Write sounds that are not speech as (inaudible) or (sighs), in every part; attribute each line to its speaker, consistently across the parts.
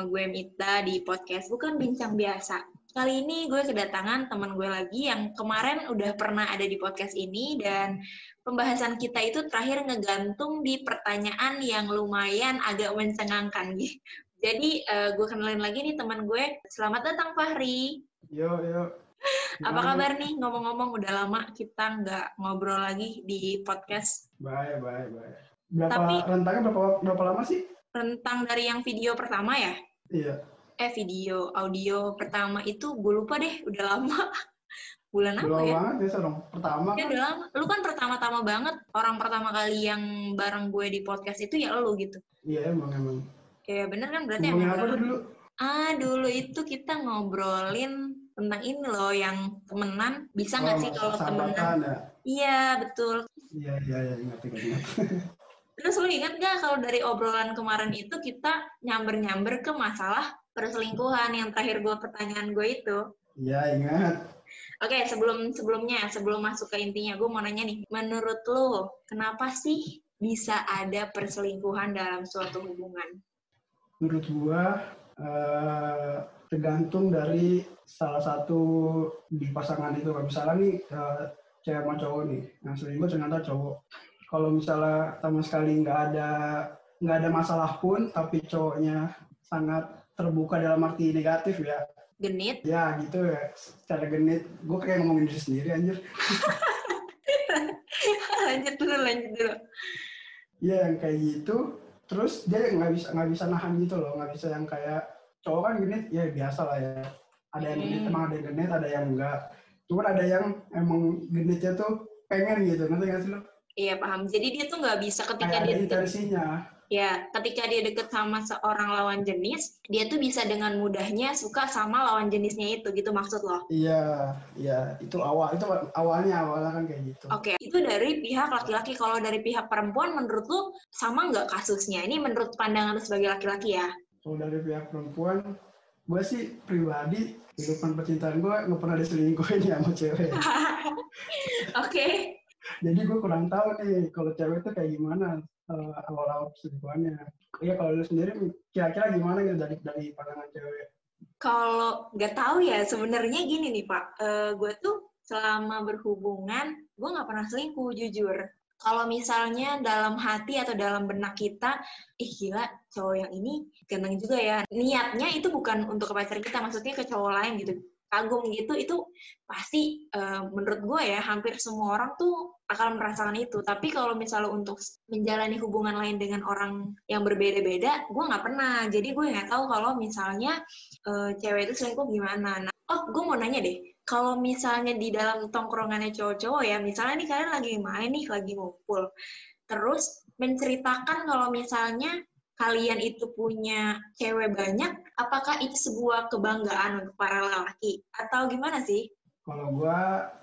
Speaker 1: sama gue Mita di podcast Bukan Bincang Biasa. Kali ini gue kedatangan teman gue lagi yang kemarin udah pernah ada di podcast ini dan pembahasan kita itu terakhir ngegantung di pertanyaan yang lumayan agak mencengangkan gitu. (laughs) Jadi uh, gue kenalin lagi nih teman gue. Selamat datang Fahri.
Speaker 2: Yo yo. (laughs)
Speaker 1: Apa kabar nih? Ngomong-ngomong udah lama kita nggak ngobrol lagi di podcast.
Speaker 2: Baik baik baik. Berapa
Speaker 1: Tapi,
Speaker 2: rentangnya berapa berapa lama sih?
Speaker 1: Rentang dari yang video pertama ya?
Speaker 2: Iya.
Speaker 1: Eh video audio pertama itu gue lupa deh, udah lama. (laughs) Bulan apa ya?
Speaker 2: banget biasa dong. Pertama
Speaker 1: Ya
Speaker 2: kan.
Speaker 1: udah lama. Lu kan pertama-tama banget orang pertama kali yang bareng gue di podcast itu ya lu gitu.
Speaker 2: Iya emang emang.
Speaker 1: Ya bener kan berarti
Speaker 2: Ngomongin
Speaker 1: emang
Speaker 2: apa
Speaker 1: lu-
Speaker 2: dulu?
Speaker 1: Ah, dulu itu kita ngobrolin tentang ini loh yang temenan. Bisa nggak
Speaker 2: Oh,
Speaker 1: sih kalau temenan?
Speaker 2: ya.
Speaker 1: Iya, betul.
Speaker 2: Iya iya iya ingat ingat ingat. (laughs)
Speaker 1: Terus lu ingat nggak kalau dari obrolan kemarin itu kita nyamber-nyamber ke masalah perselingkuhan yang terakhir gue pertanyaan gue itu.
Speaker 2: Iya ingat.
Speaker 1: Oke, sebelum sebelumnya, sebelum masuk ke intinya, gue mau nanya nih, menurut lu, kenapa sih bisa ada perselingkuhan dalam suatu hubungan?
Speaker 2: Menurut gua eh, tergantung dari salah satu di pasangan itu. Kalau misalnya nih eh, cewek sama cowok nih, yang selingkuh ternyata cowok. Kalau misalnya sama sekali nggak ada nggak ada masalah pun, tapi cowoknya sangat terbuka dalam arti negatif ya.
Speaker 1: Genit?
Speaker 2: Ya gitu ya, secara genit. Gue kayak ngomongin diri sendiri anjir. (laughs)
Speaker 1: lanjut dulu, lanjut dulu.
Speaker 2: Iya yang kayak gitu. Terus dia nggak bisa nggak bisa nahan gitu loh, nggak bisa yang kayak cowok kan genit ya biasa lah ya. Ada yang genit
Speaker 1: Hmm.
Speaker 2: emang ada yang genit, ada yang enggak. Cuman ada yang emang genitnya tuh pengen gitu, nanti nggak sih lo?
Speaker 1: Iya, paham. Jadi dia tuh nggak bisa ketika
Speaker 2: Kayak
Speaker 1: dia deket,
Speaker 2: intensinya.
Speaker 1: ya, ketika dia deket sama seorang lawan jenis, dia tuh bisa dengan mudahnya suka sama lawan jenisnya itu, gitu maksud lo?
Speaker 2: Iya, iya itu awal itu awalnya awalnya kan kayak gitu.
Speaker 1: Oke, itu dari pihak laki-laki. Kalau dari pihak perempuan, menurut lu sama nggak kasusnya? Ini menurut pandangan lu sebagai laki-laki ya?
Speaker 2: Kalau dari pihak perempuan, gue sih pribadi kehidupan percintaan gue nggak pernah diselingkuhin ya sama cewek. (laughs)
Speaker 1: Oke,
Speaker 2: Jadi gue kurang tahu nih kalau cewek tuh kayak gimana eh, awal-awal perselingkuhannya. Iya kalau lu sendiri kira-kira gimana gitu dari dari pandangan cewek?
Speaker 1: kalau nggak tahu ya, sebenarnya gini nih Pak, Eh, gue tuh selama berhubungan, gue nggak pernah selingkuh, jujur. Kalau misalnya dalam hati atau dalam benak kita, ih gila, cowok yang ini ganteng juga ya. Niatnya itu bukan untuk ke pacar kita, maksudnya ke cowok lain gitu. Kagum gitu, itu pasti eh, menurut gue ya, hampir semua orang tuh akan merasakan itu. Tapi kalau misalnya untuk menjalani hubungan lain dengan orang yang berbeda-beda, gue nggak pernah. Jadi gue nggak tahu kalau misalnya eh, cewek itu selingkuh gimana. Nah, oh, gue mau nanya deh, kalau misalnya di dalam tongkrongannya cowok-cowok ya, misalnya nih kalian lagi main nih, lagi ngumpul, terus menceritakan kalau misalnya kalian itu punya cewek banyak, apakah itu sebuah kebanggaan untuk para lelaki? Atau gimana sih?
Speaker 2: Kalau gue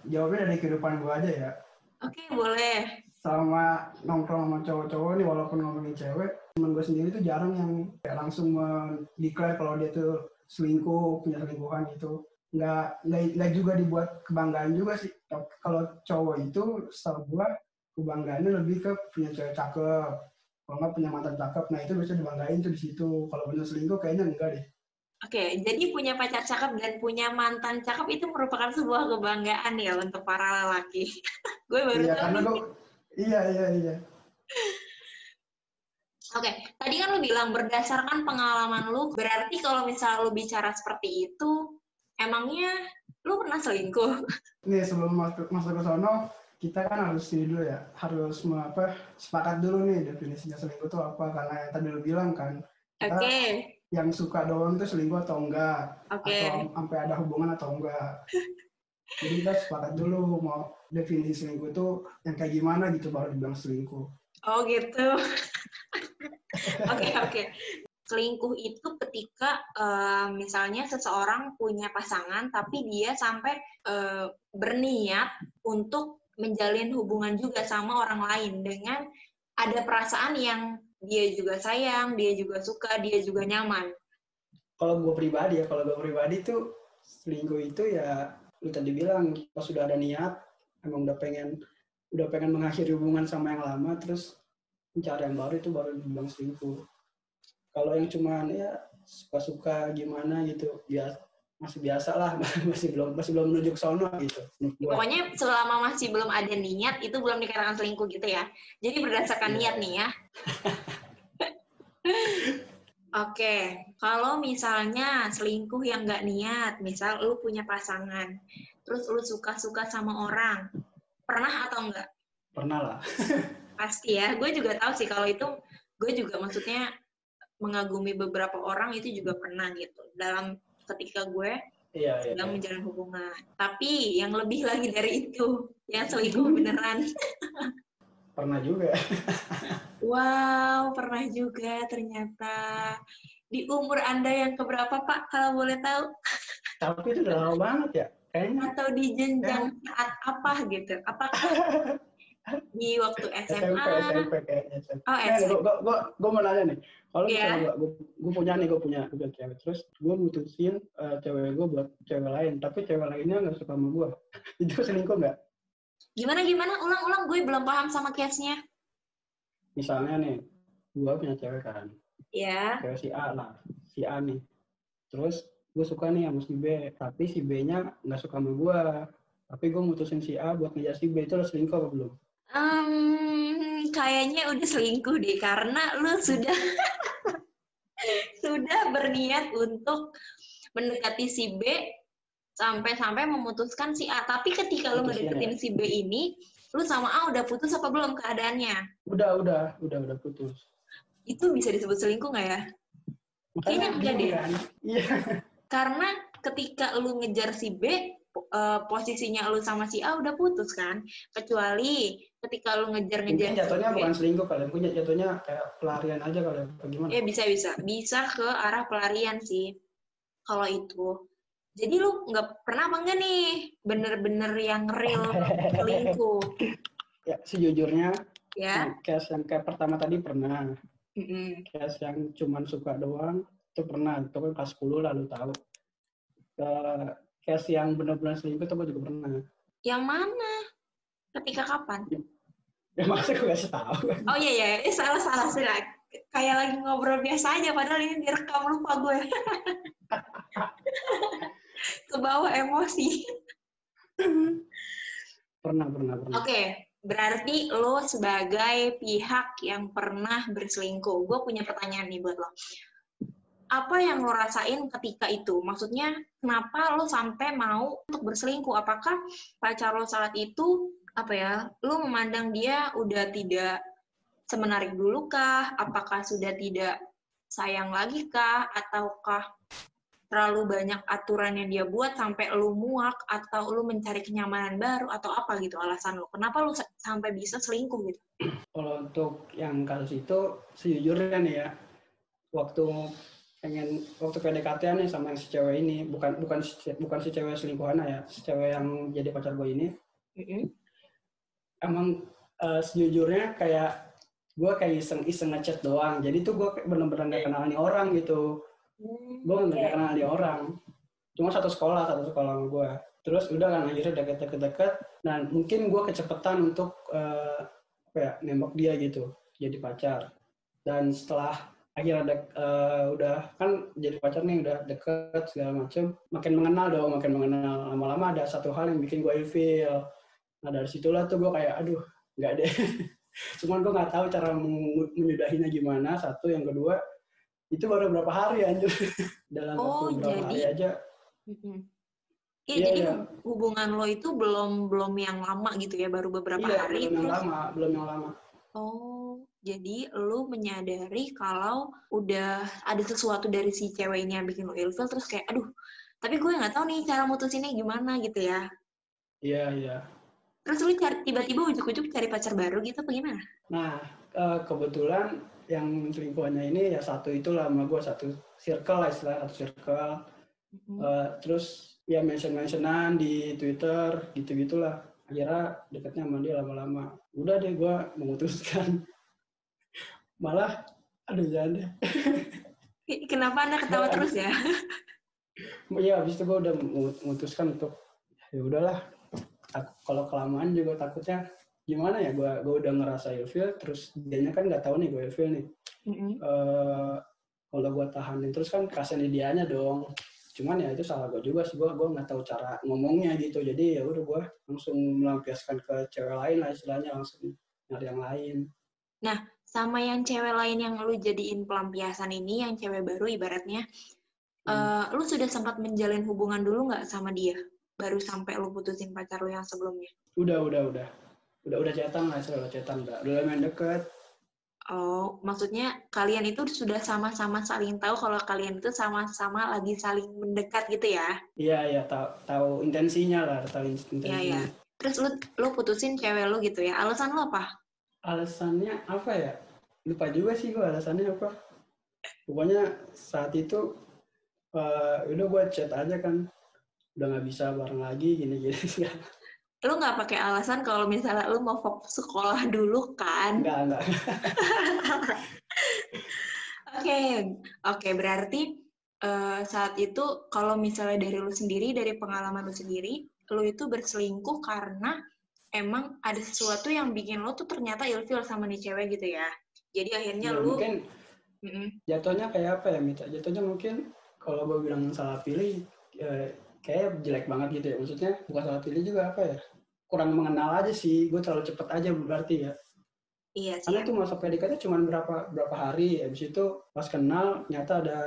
Speaker 2: jawabnya dari kehidupan gue aja ya.
Speaker 1: Oke, boleh.
Speaker 2: Sama nongkrong sama cowok-cowok nih walaupun ngomongin cewek, temen gue sendiri tuh jarang yang kayak langsung mendeklar kalau dia tuh selingkuh, punya selingkuhan gitu. Nggak, nggak, nggak juga dibuat kebanggaan juga sih. Kalau cowok itu setahu gue kebanggaannya lebih ke punya cewek cakep. Kalau nggak punya mantan cakep, nah itu bisa dibanggain tuh di situ. Kalau bener selingkuh kayaknya enggak deh.
Speaker 1: Oke, jadi punya pacar cakep dan punya mantan cakep itu merupakan sebuah kebanggaan ya untuk para lelaki. (laughs) Gue baru
Speaker 2: Iya,
Speaker 1: tahu
Speaker 2: karena gue, iya, iya, iya.
Speaker 1: Oke, tadi kan lu bilang berdasarkan pengalaman lu, berarti kalau misalnya lu bicara seperti itu, emangnya lu pernah selingkuh? (laughs)
Speaker 2: Nih sebelum masuk masuk ke sono, kita kan harus ini dulu ya, harus apa sepakat dulu nih definisinya selingkuh itu apa karena yang tadi lu bilang kan
Speaker 1: Oke,
Speaker 2: kita yang suka doang tuh selingkuh atau enggak,
Speaker 1: oke.
Speaker 2: atau sampai ada hubungan atau enggak. (laughs) Jadi kita sepakat dulu mau definisi selingkuh itu yang kayak gimana gitu baru dibilang selingkuh.
Speaker 1: Oh gitu. (laughs) Oke, oke. Selingkuh itu ketika eh, misalnya seseorang punya pasangan tapi dia sampai eh, berniat untuk menjalin hubungan juga sama orang lain dengan ada perasaan yang dia juga sayang, dia juga suka, dia juga nyaman.
Speaker 2: Kalau gue pribadi ya, kalau gue pribadi tuh selingkuh itu ya lu tadi bilang pas sudah ada niat emang udah pengen udah pengen mengakhiri hubungan sama yang lama terus mencari yang baru itu baru dibilang selingkuh kalau yang cuman ya suka-suka gimana gitu biasa masih biasa lah (laughs) masih belum masih belum menuju ke sono gitu
Speaker 1: pokoknya selama masih belum ada niat itu belum dikatakan selingkuh gitu ya jadi berdasarkan yeah. niat nih ya (laughs) Oke, kalau misalnya selingkuh yang nggak niat, misal lu punya pasangan, terus lu suka-suka sama orang, pernah atau enggak?
Speaker 2: Pernah lah. (laughs)
Speaker 1: Pasti ya, gue juga tahu sih kalau itu, gue juga maksudnya mengagumi beberapa orang itu juga pernah gitu. Dalam ketika gue iya, iya, sedang iya. menjalin hubungan. Tapi yang lebih lagi dari itu, yang selingkuh beneran. (laughs)
Speaker 2: pernah juga. (laughs)
Speaker 1: wow, pernah juga ternyata. Di umur Anda yang keberapa, Pak, kalau boleh tahu? (laughs)
Speaker 2: Tapi itu udah lama banget ya,
Speaker 1: kayaknya. Atau di jenjang saat apa gitu? Apakah di waktu (laughs) SMA? SMP, SMP
Speaker 2: kayaknya. Oh, SMP. Gue, gue, gue mau nanya nih. Kalau yeah. misalnya gue, gue punya nih, gue punya, gue punya cewek. Terus gue mutusin uh, cewek gue buat cewek lain. Tapi cewek lainnya nggak suka sama gue. (laughs) itu selingkuh nggak?
Speaker 1: Gimana gimana? Ulang-ulang gue belum paham sama case-nya.
Speaker 2: Misalnya nih, gue punya cewek kan.
Speaker 1: Iya.
Speaker 2: Yeah. Cewek si A lah, si A nih. Terus gue suka nih sama si B, tapi si B-nya nggak suka sama gue. Tapi gue mutusin si A buat ngejar si B, itu lo selingkuh apa belum?
Speaker 1: Um, kayaknya udah selingkuh deh, karena lo sudah (laughs) sudah berniat untuk mendekati si B sampai-sampai memutuskan si A. Tapi ketika lu ngedeketin ya. si B ini, lu sama A udah putus apa belum keadaannya?
Speaker 2: Udah, udah, udah, udah putus.
Speaker 1: Itu bisa disebut selingkuh nggak ya? Kayaknya enggak deh. Kan? Iya. Karena ketika lu ngejar si B, uh, posisinya lu sama si A udah putus kan? Kecuali ketika lu ngejar-ngejar
Speaker 2: Mungkin jatuhnya bukan selingkuh kali, punya jatuhnya kayak pelarian aja kali, bagaimana?
Speaker 1: Ya bisa bisa, bisa ke arah pelarian sih. Kalau itu. Jadi lu nggak pernah apa enggak nih bener-bener yang real (laughs) selingkuh?
Speaker 2: Ya, sejujurnya, ya. case yang kayak pertama tadi pernah. Mm-hmm. Case yang cuman suka doang, itu pernah. Itu kan kelas 10 lalu tahu. Ke case yang bener-bener selingkuh itu gue juga pernah.
Speaker 1: Yang mana? Ketika kapan?
Speaker 2: Ya, ya masa gue gak tahu.
Speaker 1: Oh iya, iya. Eh, salah-salah sih. Kayak lagi ngobrol biasa aja, padahal ini direkam lupa gue. (laughs) ke bawah emosi.
Speaker 2: pernah, pernah, pernah.
Speaker 1: Oke, okay. berarti lo sebagai pihak yang pernah berselingkuh, gue punya pertanyaan nih buat lo. Apa yang lo rasain ketika itu? Maksudnya, kenapa lo sampai mau untuk berselingkuh? Apakah pacar lo saat itu, apa ya, lo memandang dia udah tidak semenarik dulu kah? Apakah sudah tidak sayang lagi kah? Ataukah terlalu banyak aturan yang dia buat sampai lu muak atau lu mencari kenyamanan baru atau apa gitu alasan lu kenapa lu sampai bisa selingkuh gitu
Speaker 2: kalau untuk yang kasus itu sejujurnya nih ya waktu pengen waktu PDKT nih sama si cewek ini bukan bukan bukan si cewek selingkuhan ya si cewek yang jadi pacar gue ini. Mm-hmm. emang uh, sejujurnya kayak gue kayak iseng-iseng ngechat doang. Jadi tuh gue bener-bener gak kenal nih orang gitu. Hmm, gue nggak okay. kenal dia orang. Cuma satu sekolah satu sekolah sama gue terus udah kan akhirnya deket-deket-deket nah mungkin gue kecepatan untuk uh, apa ya nembak dia gitu jadi pacar. Dan setelah akhirnya ada uh, udah kan jadi pacar nih udah deket segala macem. Makin mengenal dong makin mengenal. Lama-lama ada satu hal yang bikin gue ilfeel. Nah dari situlah tuh gue kayak aduh nggak deh. (laughs) Cuman gue nggak tahu cara menyudahinya gimana. Satu yang kedua itu baru berapa hari anjir. (laughs) Dalam
Speaker 1: oh, waktu berapa jadi, hari aja. Iya, ya, jadi ya. hubungan lo itu belum belum yang lama gitu ya, baru beberapa
Speaker 2: iya,
Speaker 1: hari.
Speaker 2: Belum yang lama, belum yang lama.
Speaker 1: Oh, jadi lo menyadari kalau udah ada sesuatu dari si cewek ini yang bikin lo ilfil, terus kayak, aduh, tapi gue nggak tahu nih cara mutusinnya gimana gitu ya.
Speaker 2: Iya, iya.
Speaker 1: Terus lu tiba-tiba ujuk-ujuk cari pacar baru gitu, apa gimana?
Speaker 2: Nah, kebetulan yang selingkuhannya ini ya satu itu lah sama gue satu circle lah istilah satu circle mm-hmm. uh, terus ya mention mentionan di Twitter gitu gitulah akhirnya deketnya sama dia lama-lama udah deh gue memutuskan (laughs) malah aduh jangan deh
Speaker 1: kenapa anda ketawa terus ya? (laughs)
Speaker 2: Iya, habis itu gue udah memutuskan untuk ya udahlah kalau kelamaan juga takutnya gimana ya gue gue udah ngerasa ilfil terus dianya kan nggak tahu nih gue ilfil nih. Mm-hmm. uh, kalau gue tahanin terus kan kasihan dianya dong. Cuman ya itu salah gue juga sih gue gue nggak tahu cara ngomongnya gitu. Jadi ya udah gue langsung melampiaskan ke cewek lain lah istilahnya langsung nyari yang lain.
Speaker 1: Nah sama yang cewek lain yang lu jadiin pelampiasan ini yang cewek baru ibaratnya hmm. uh, lu sudah sempat menjalin hubungan dulu nggak sama dia baru sampai lu putusin pacar lu yang sebelumnya
Speaker 2: udah udah udah udah udah cetan lah udah cetan udah udah main deket
Speaker 1: Oh, maksudnya kalian itu sudah sama-sama saling tahu kalau kalian itu sama-sama lagi saling mendekat gitu ya?
Speaker 2: Iya, iya, tahu tahu intensinya lah, tahu intensinya. Iya, iya.
Speaker 1: Terus lu lu putusin cewek lu gitu ya? Alasan lu apa?
Speaker 2: Alasannya apa ya? Lupa juga sih gua alasannya apa. Pokoknya saat itu uh, udah gua chat aja kan, udah nggak bisa bareng lagi gini-gini. (laughs)
Speaker 1: lu nggak pakai alasan kalau misalnya lu mau fokus sekolah dulu kan?
Speaker 2: Enggak, enggak. (laughs)
Speaker 1: Oke, oke berarti uh, saat itu kalau misalnya dari lu sendiri, dari pengalaman lu sendiri, lu itu berselingkuh karena emang ada sesuatu yang bikin lu tuh ternyata ilfil sama nih cewek gitu ya. Jadi akhirnya ya, lu
Speaker 2: mungkin mm -mm. jatuhnya kayak apa ya Mita? Jatuhnya mungkin kalau gue bilang salah pilih, ya, kayak jelek banget gitu ya. Maksudnya bukan salah pilih juga apa ya? Kurang mengenal aja sih. Gue terlalu cepet aja berarti ya.
Speaker 1: Iya
Speaker 2: sih karena tuh masa PDKT cuma berapa berapa hari. Habis itu pas kenal nyata ada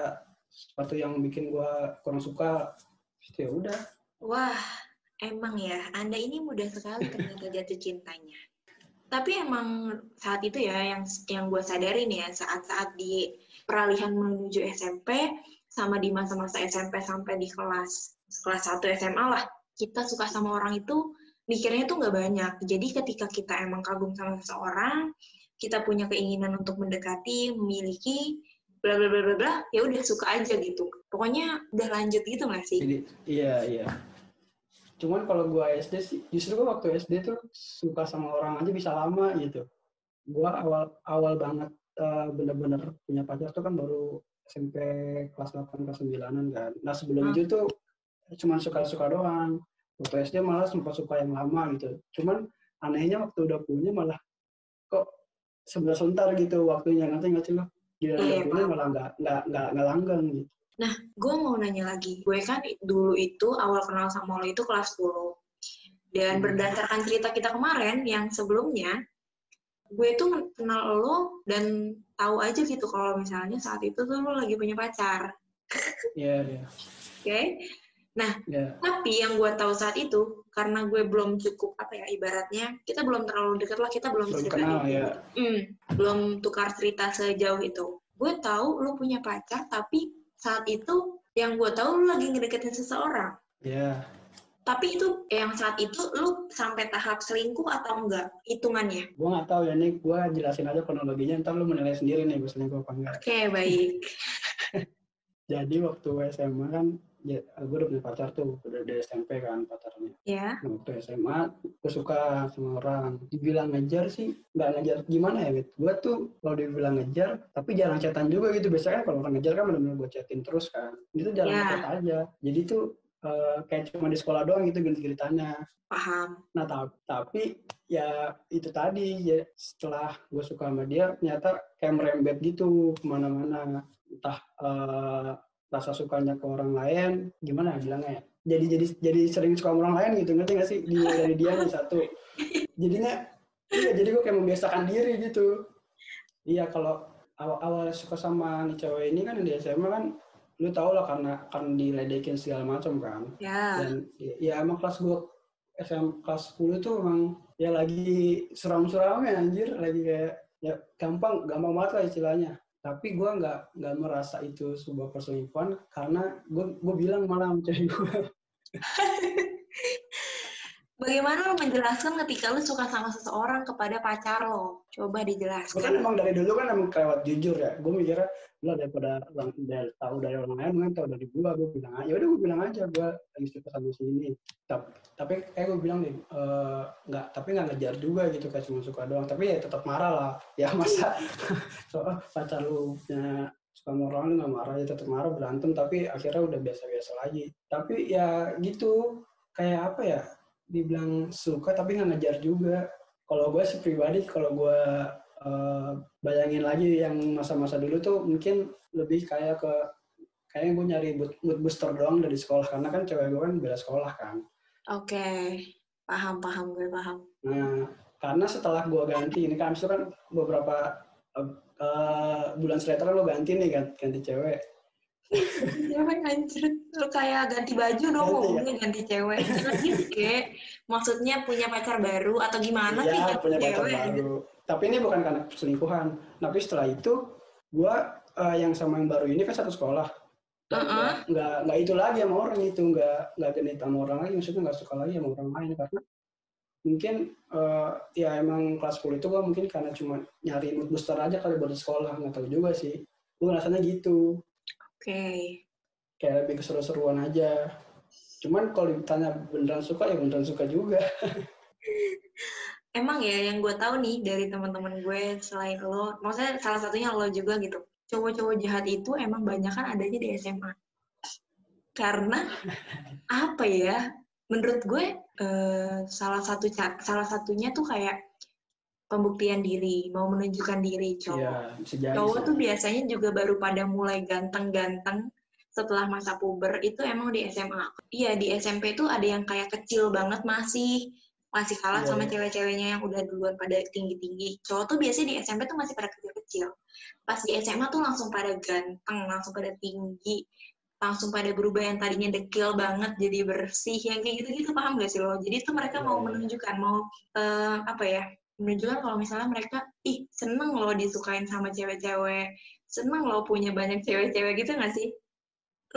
Speaker 2: sesuatu yang bikin gue kurang suka. Itu ya udah.
Speaker 1: Wah emang ya anda ini mudah sekali ternyata jatuh cintanya tapi emang saat itu ya yang yang gue sadarin ya saat-saat di peralihan menuju SMP sama di masa-masa SMP sampai di kelas kelas 1 SMA lah, kita suka sama orang itu mikirnya tuh nggak banyak. Jadi ketika kita emang kagum sama seseorang, kita punya keinginan untuk mendekati, memiliki, bla bla bla bla bla, ya udah suka aja gitu. Pokoknya udah lanjut gitu nggak sih?
Speaker 2: Iya iya. Cuman kalau gue SD sih, justru gue waktu SD tuh suka sama orang aja bisa lama gitu. Gue awal awal banget uh, bener-bener punya pacar tuh kan baru SMP kelas 8 kelas 9 kan. Nah sebelum hmm. itu tuh cuma suka-suka doang. Waktu SD malah sempat suka yang lama gitu. Cuman anehnya waktu udah punya malah kok sebentar-sebentar gitu waktunya nanti nggak sih lo? Gila iya, punya malah nggak nggak nggak nggak langgeng gitu.
Speaker 1: Nah, gue mau nanya lagi. Gue kan dulu itu awal kenal sama lo itu kelas 10. Dan hmm. berdasarkan cerita kita kemarin yang sebelumnya, gue itu kenal lo dan tahu aja gitu kalau misalnya saat itu tuh lo lagi punya pacar.
Speaker 2: Iya, yeah, iya. Yeah.
Speaker 1: Oke. Okay? Nah, yeah. tapi yang gue tahu saat itu karena gue belum cukup apa ya ibaratnya kita belum terlalu dekat lah kita belum
Speaker 2: cerita kenal, ya.
Speaker 1: mm, belum tukar cerita sejauh itu. Gue tahu lu punya pacar tapi saat itu yang gue tahu lu lagi ngedeketin seseorang.
Speaker 2: Iya. Yeah.
Speaker 1: Tapi itu yang saat itu lu sampai tahap selingkuh atau enggak hitungannya?
Speaker 2: Gue nggak tahu ya nih, gue jelasin aja kronologinya. Ntar lu menilai sendiri nih gue selingkuh apa enggak.
Speaker 1: Oke okay, baik. (laughs)
Speaker 2: Jadi waktu SMA kan ya gue udah punya pacar tuh udah dari SMP kan pacarnya.
Speaker 1: Ya.
Speaker 2: Yeah. waktu SMA gue suka sama orang. Dibilang ngejar sih nggak ngejar gimana ya gitu. Gue tuh kalau dibilang ngejar tapi jarang chatan juga gitu. Biasanya kan kalau orang ngejar kan benar-benar gue chatin terus kan. Itu jarang yeah. chat aja. Jadi tuh uh, kayak cuma di sekolah doang gitu gini-gini
Speaker 1: paham.
Speaker 2: Nah tapi ya itu tadi. Ya setelah gue suka sama dia ternyata kayak merembet gitu ke mana-mana. Entah uh, rasa sukanya ke orang lain gimana bilangnya ya? Jadi jadi jadi sering suka sama orang lain gitu ngerti gak sih? Dimulai dari dia nih satu. Jadinya iya jadi gue kayak membiasakan diri gitu. Iya kalau awal-awal suka sama nih cewek ini kan di SMA kan lu tau lah karena kan diledekin segala macam kan.
Speaker 1: Ya.
Speaker 2: dan ya emang kelas gue SM kelas 10 tuh emang ya lagi suram-suramnya anjir. Lagi kayak ya gampang gampang banget lah istilahnya tapi gue nggak nggak merasa itu sebuah perselingkuhan karena gue gue bilang malah sama cewek gue
Speaker 1: Bagaimana lo menjelaskan ketika lo suka sama seseorang kepada pacar lo? Coba dijelaskan.
Speaker 2: Kan emang dari dulu kan emang kelewat jujur ya. Gue mikirnya, lo daripada dari, tahu dari orang lain, mungkin tahu dari gue, gue bilang aja. Udah gue bilang aja, gue lagi suka sama si ini. Tapi, tapi kayak gue bilang nih, uh, nggak, tapi nggak ngejar juga gitu, kayak cuma suka doang. Tapi ya tetap marah lah. Ya masa (laughs) soal pacar lo punya suka sama orang lu nggak marah ya tetap marah berantem tapi akhirnya udah biasa-biasa lagi tapi ya gitu kayak apa ya dibilang suka tapi nggak ngejar juga kalau gue sih pribadi kalau gue uh, bayangin lagi yang masa-masa dulu tuh mungkin lebih kayak ke kayaknya gue nyari mood booster doang dari sekolah karena kan cewek gue kan beda sekolah kan.
Speaker 1: Oke, okay. paham paham gue paham.
Speaker 2: Nah, karena setelah gue ganti ini kan itu kan beberapa uh, uh, bulan setelah kan lo ganti nih ganti, ganti cewek
Speaker 1: cewek anjir lu kayak ganti baju dong ganti, ngomongnya ya? ganti cewek. Gitu kayak maksudnya punya pacar baru atau gimana
Speaker 2: ya, sih punya pacar cewek, baru. Tapi ini bukan karena selingkuhan. Tapi setelah itu gua uh, yang sama yang baru ini kan satu sekolah. Uh -uh. nggak nggak itu lagi sama orang itu. Nggak nggak genit sama orang lagi maksudnya nggak suka lagi sama orang lain. Karena mungkin uh, ya emang kelas 10 itu gua mungkin karena cuma nyari mood booster aja kali buat sekolah. Nggak tahu juga sih. Gua rasanya gitu.
Speaker 1: Okay.
Speaker 2: Kayak lebih keseru-seruan aja. Cuman kalau ditanya beneran suka ya beneran suka juga. (laughs)
Speaker 1: Emang ya yang gue tahu nih dari teman-teman gue selain lo maksudnya salah satunya lo juga gitu. Cowok-cowok jahat itu emang banyak kan adanya di SMA karena (laughs) apa ya menurut gue eh, salah satu salah satunya tuh kayak pembuktian diri, mau menunjukkan diri cowok. Ya, cowok tuh biasanya juga baru pada mulai ganteng-ganteng setelah masa puber itu emang di SMA. Iya di SMP tuh ada yang kayak kecil banget masih masih kalah yeah. sama iya. cewek-ceweknya yang udah duluan pada tinggi-tinggi. Cowok tuh biasanya di SMP tuh masih pada kecil-kecil. Pas di SMA tuh langsung pada ganteng, langsung pada tinggi, langsung pada berubah yang tadinya dekil banget jadi bersih yang kayak gitu-gitu paham gak sih lo? Jadi tuh mereka yeah. mau iya. menunjukkan mau uh, apa ya menunjukkan kalau misalnya mereka ih seneng loh disukain sama cewek-cewek seneng loh punya banyak cewek-cewek gitu nggak sih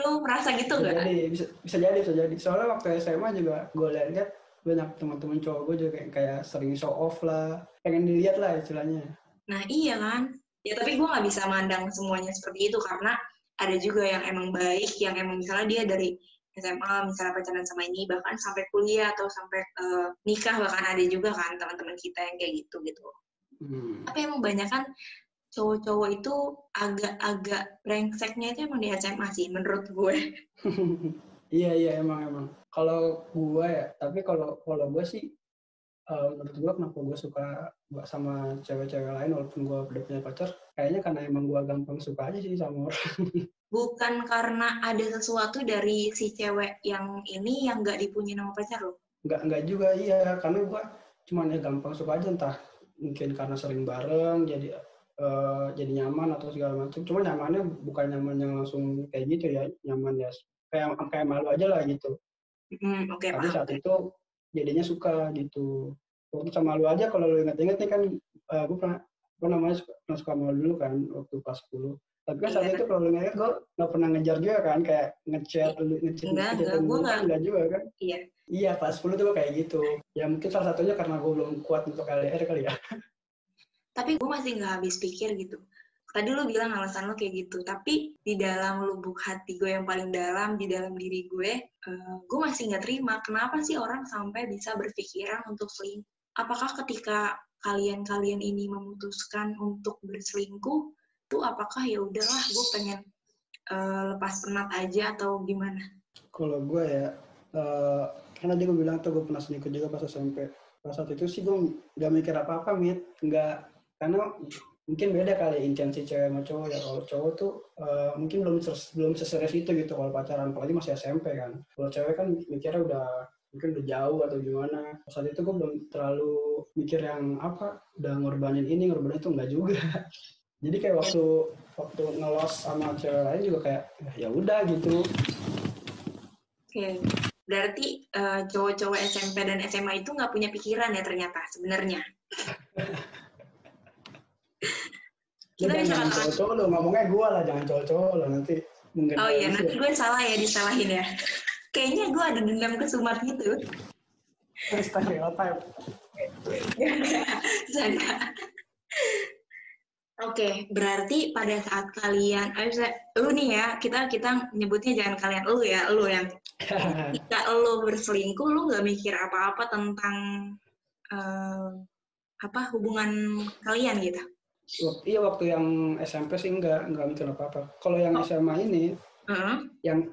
Speaker 1: lo merasa gitu nggak?
Speaker 2: Jadi bisa, bisa jadi bisa jadi. Soalnya waktu SMA juga gue lihat banyak teman-teman cowok gue juga kayak, kayak sering show off lah. Pengen dilihat lah istilahnya.
Speaker 1: Nah iya kan? Ya tapi gue nggak bisa mandang semuanya seperti itu karena ada juga yang emang baik yang emang misalnya dia dari SMA misalnya pacaran sama ini bahkan sampai kuliah atau sampai uh, nikah bahkan ada juga kan teman-teman kita yang kayak gitu gitu. Hmm. tapi emang banyak kan cowok-cowok itu agak-agak brengseknya itu emang di SMA sih menurut gue. (laughs)
Speaker 2: Iya iya emang emang. Kalau gue ya tapi kalau kalau gue sih uh, menurut gue kenapa gue suka sama cewek-cewek lain walaupun gue udah punya pacar kayaknya karena emang gue gampang suka aja sih sama orang. (laughs)
Speaker 1: Bukan karena ada sesuatu dari si cewek yang ini yang nggak dipunyai nama pacar lo
Speaker 2: nggak nggak juga iya. Karena gue cuman ya gampang suka aja entah mungkin karena sering bareng jadi uh, jadi nyaman atau segala macam. Cuma nyamannya bukan nyaman yang langsung kayak gitu ya nyaman ya. Kayak kayak malu aja lah gitu.
Speaker 1: Hmm, okay,
Speaker 2: tapi saat itu jadinya suka gitu. Waktu sama lu aja kalau lu inget-inget nih kan uh, eh, gue pernah gue namanya suka, pernah suka malu dulu kan waktu pas 10 tapi kan saat iya. itu kalau lu ngeliat gue gak pernah ngejar juga kan kayak ngechat lu ngechat
Speaker 1: enggak, enggak, gue enggak.
Speaker 2: enggak juga kan.
Speaker 1: Iya.
Speaker 2: Iya pas 10 tuh gue kayak gitu. Ya mungkin salah satunya karena gue belum kuat untuk LDR kali ya (laughs)
Speaker 1: tapi gue masih nggak habis pikir gitu tadi lu bilang alasan lu kayak gitu tapi di dalam lubuk hati gue yang paling dalam di dalam diri gue uh, gue masih nggak terima kenapa sih orang sampai bisa berpikiran untuk selingkuh apakah ketika kalian-kalian ini memutuskan untuk berselingkuh itu apakah ya udahlah gue pengen uh, lepas penat aja atau gimana?
Speaker 2: Kalau gue ya, uh, karena dia gue bilang tuh gue pernah selingkuh juga pas SMP. Pas saat itu sih gue gak mikir apa-apa, mit. Nggak, karena mungkin beda kali intensi cewek sama cowok ya. Kalau cowok tuh uh, mungkin belum belum seserius itu gitu kalau pacaran, apalagi masih SMP kan. Kalau cewek kan mikirnya udah mungkin udah jauh atau gimana. Saat itu gue belum terlalu mikir yang apa, udah ngorbanin ini, ngorbanin itu enggak juga. (laughs) jadi kayak waktu waktu ngelos sama cewek lain juga kayak ya udah gitu
Speaker 1: oke okay. berarti uh, cowok-cowok SMP dan SMA itu nggak punya pikiran ya ternyata sebenarnya (laughs)
Speaker 2: kita bisa jangan cowok-cowok lo ngomongnya gue lah jangan cowok-cowok lo nanti
Speaker 1: mungkin oh iya nanti gue salah ya disalahin ya. Kayaknya gue ada dendam ke Sumar gitu.
Speaker 2: Stereotype. (laughs)
Speaker 1: Jangan. Oke, okay, berarti pada saat kalian, eh, lu nih ya, kita kita nyebutnya jangan kalian, lu ya, lu yang (laughs) ketika lu berselingkuh, lu nggak mikir apa-apa tentang uh, apa hubungan kalian gitu?
Speaker 2: Iya, waktu yang SMP sih nggak nggak mikir apa-apa. Kalau yang oh. SMA ini, uh -huh. yang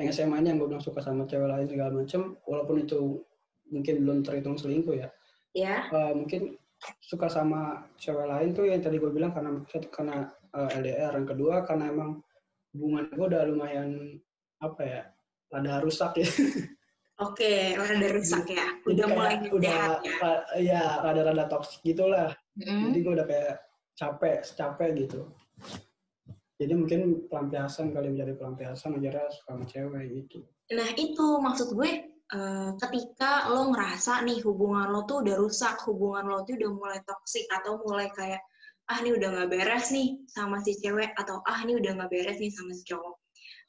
Speaker 2: yang SMA ini yang gue bilang suka sama cewek lain segala macem, walaupun itu mungkin belum terhitung selingkuh ya.
Speaker 1: Ya. Yeah.
Speaker 2: Uh, mungkin suka sama cewek lain tuh yang tadi gue bilang karena satu karena uh, eh, LDR, yang kedua karena emang hubungan gue udah lumayan apa ya, rada rusak ya.
Speaker 1: Oke, rada rusak ya. Udah
Speaker 2: Jadi
Speaker 1: mulai
Speaker 2: udah ya. ya rada-rada toksik gitulah. Mm. Jadi gue udah kayak capek, capek gitu. Jadi mungkin pelampiasan kali menjadi pelampiasan aja suka sama cewek gitu.
Speaker 1: Nah itu maksud gue uh, ketika lo ngerasa nih hubungan lo tuh udah rusak, hubungan lo tuh udah mulai toksik atau mulai kayak ah ini udah nggak beres nih sama si cewek atau ah ini udah nggak beres nih sama si cowok.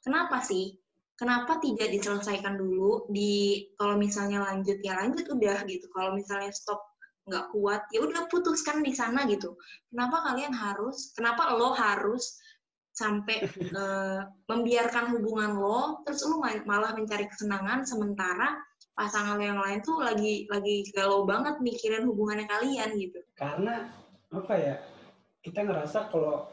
Speaker 1: Kenapa sih? kenapa tidak diselesaikan dulu di kalau misalnya lanjut ya lanjut udah gitu kalau misalnya stop nggak kuat ya udah putuskan di sana gitu. Kenapa kalian harus kenapa lo harus sampai uh, (laughs) membiarkan hubungan lo terus lo malah mencari kesenangan sementara pasangan lo yang lain tuh lagi lagi galau banget mikirin hubungannya kalian gitu.
Speaker 2: Karena apa ya kita ngerasa kalau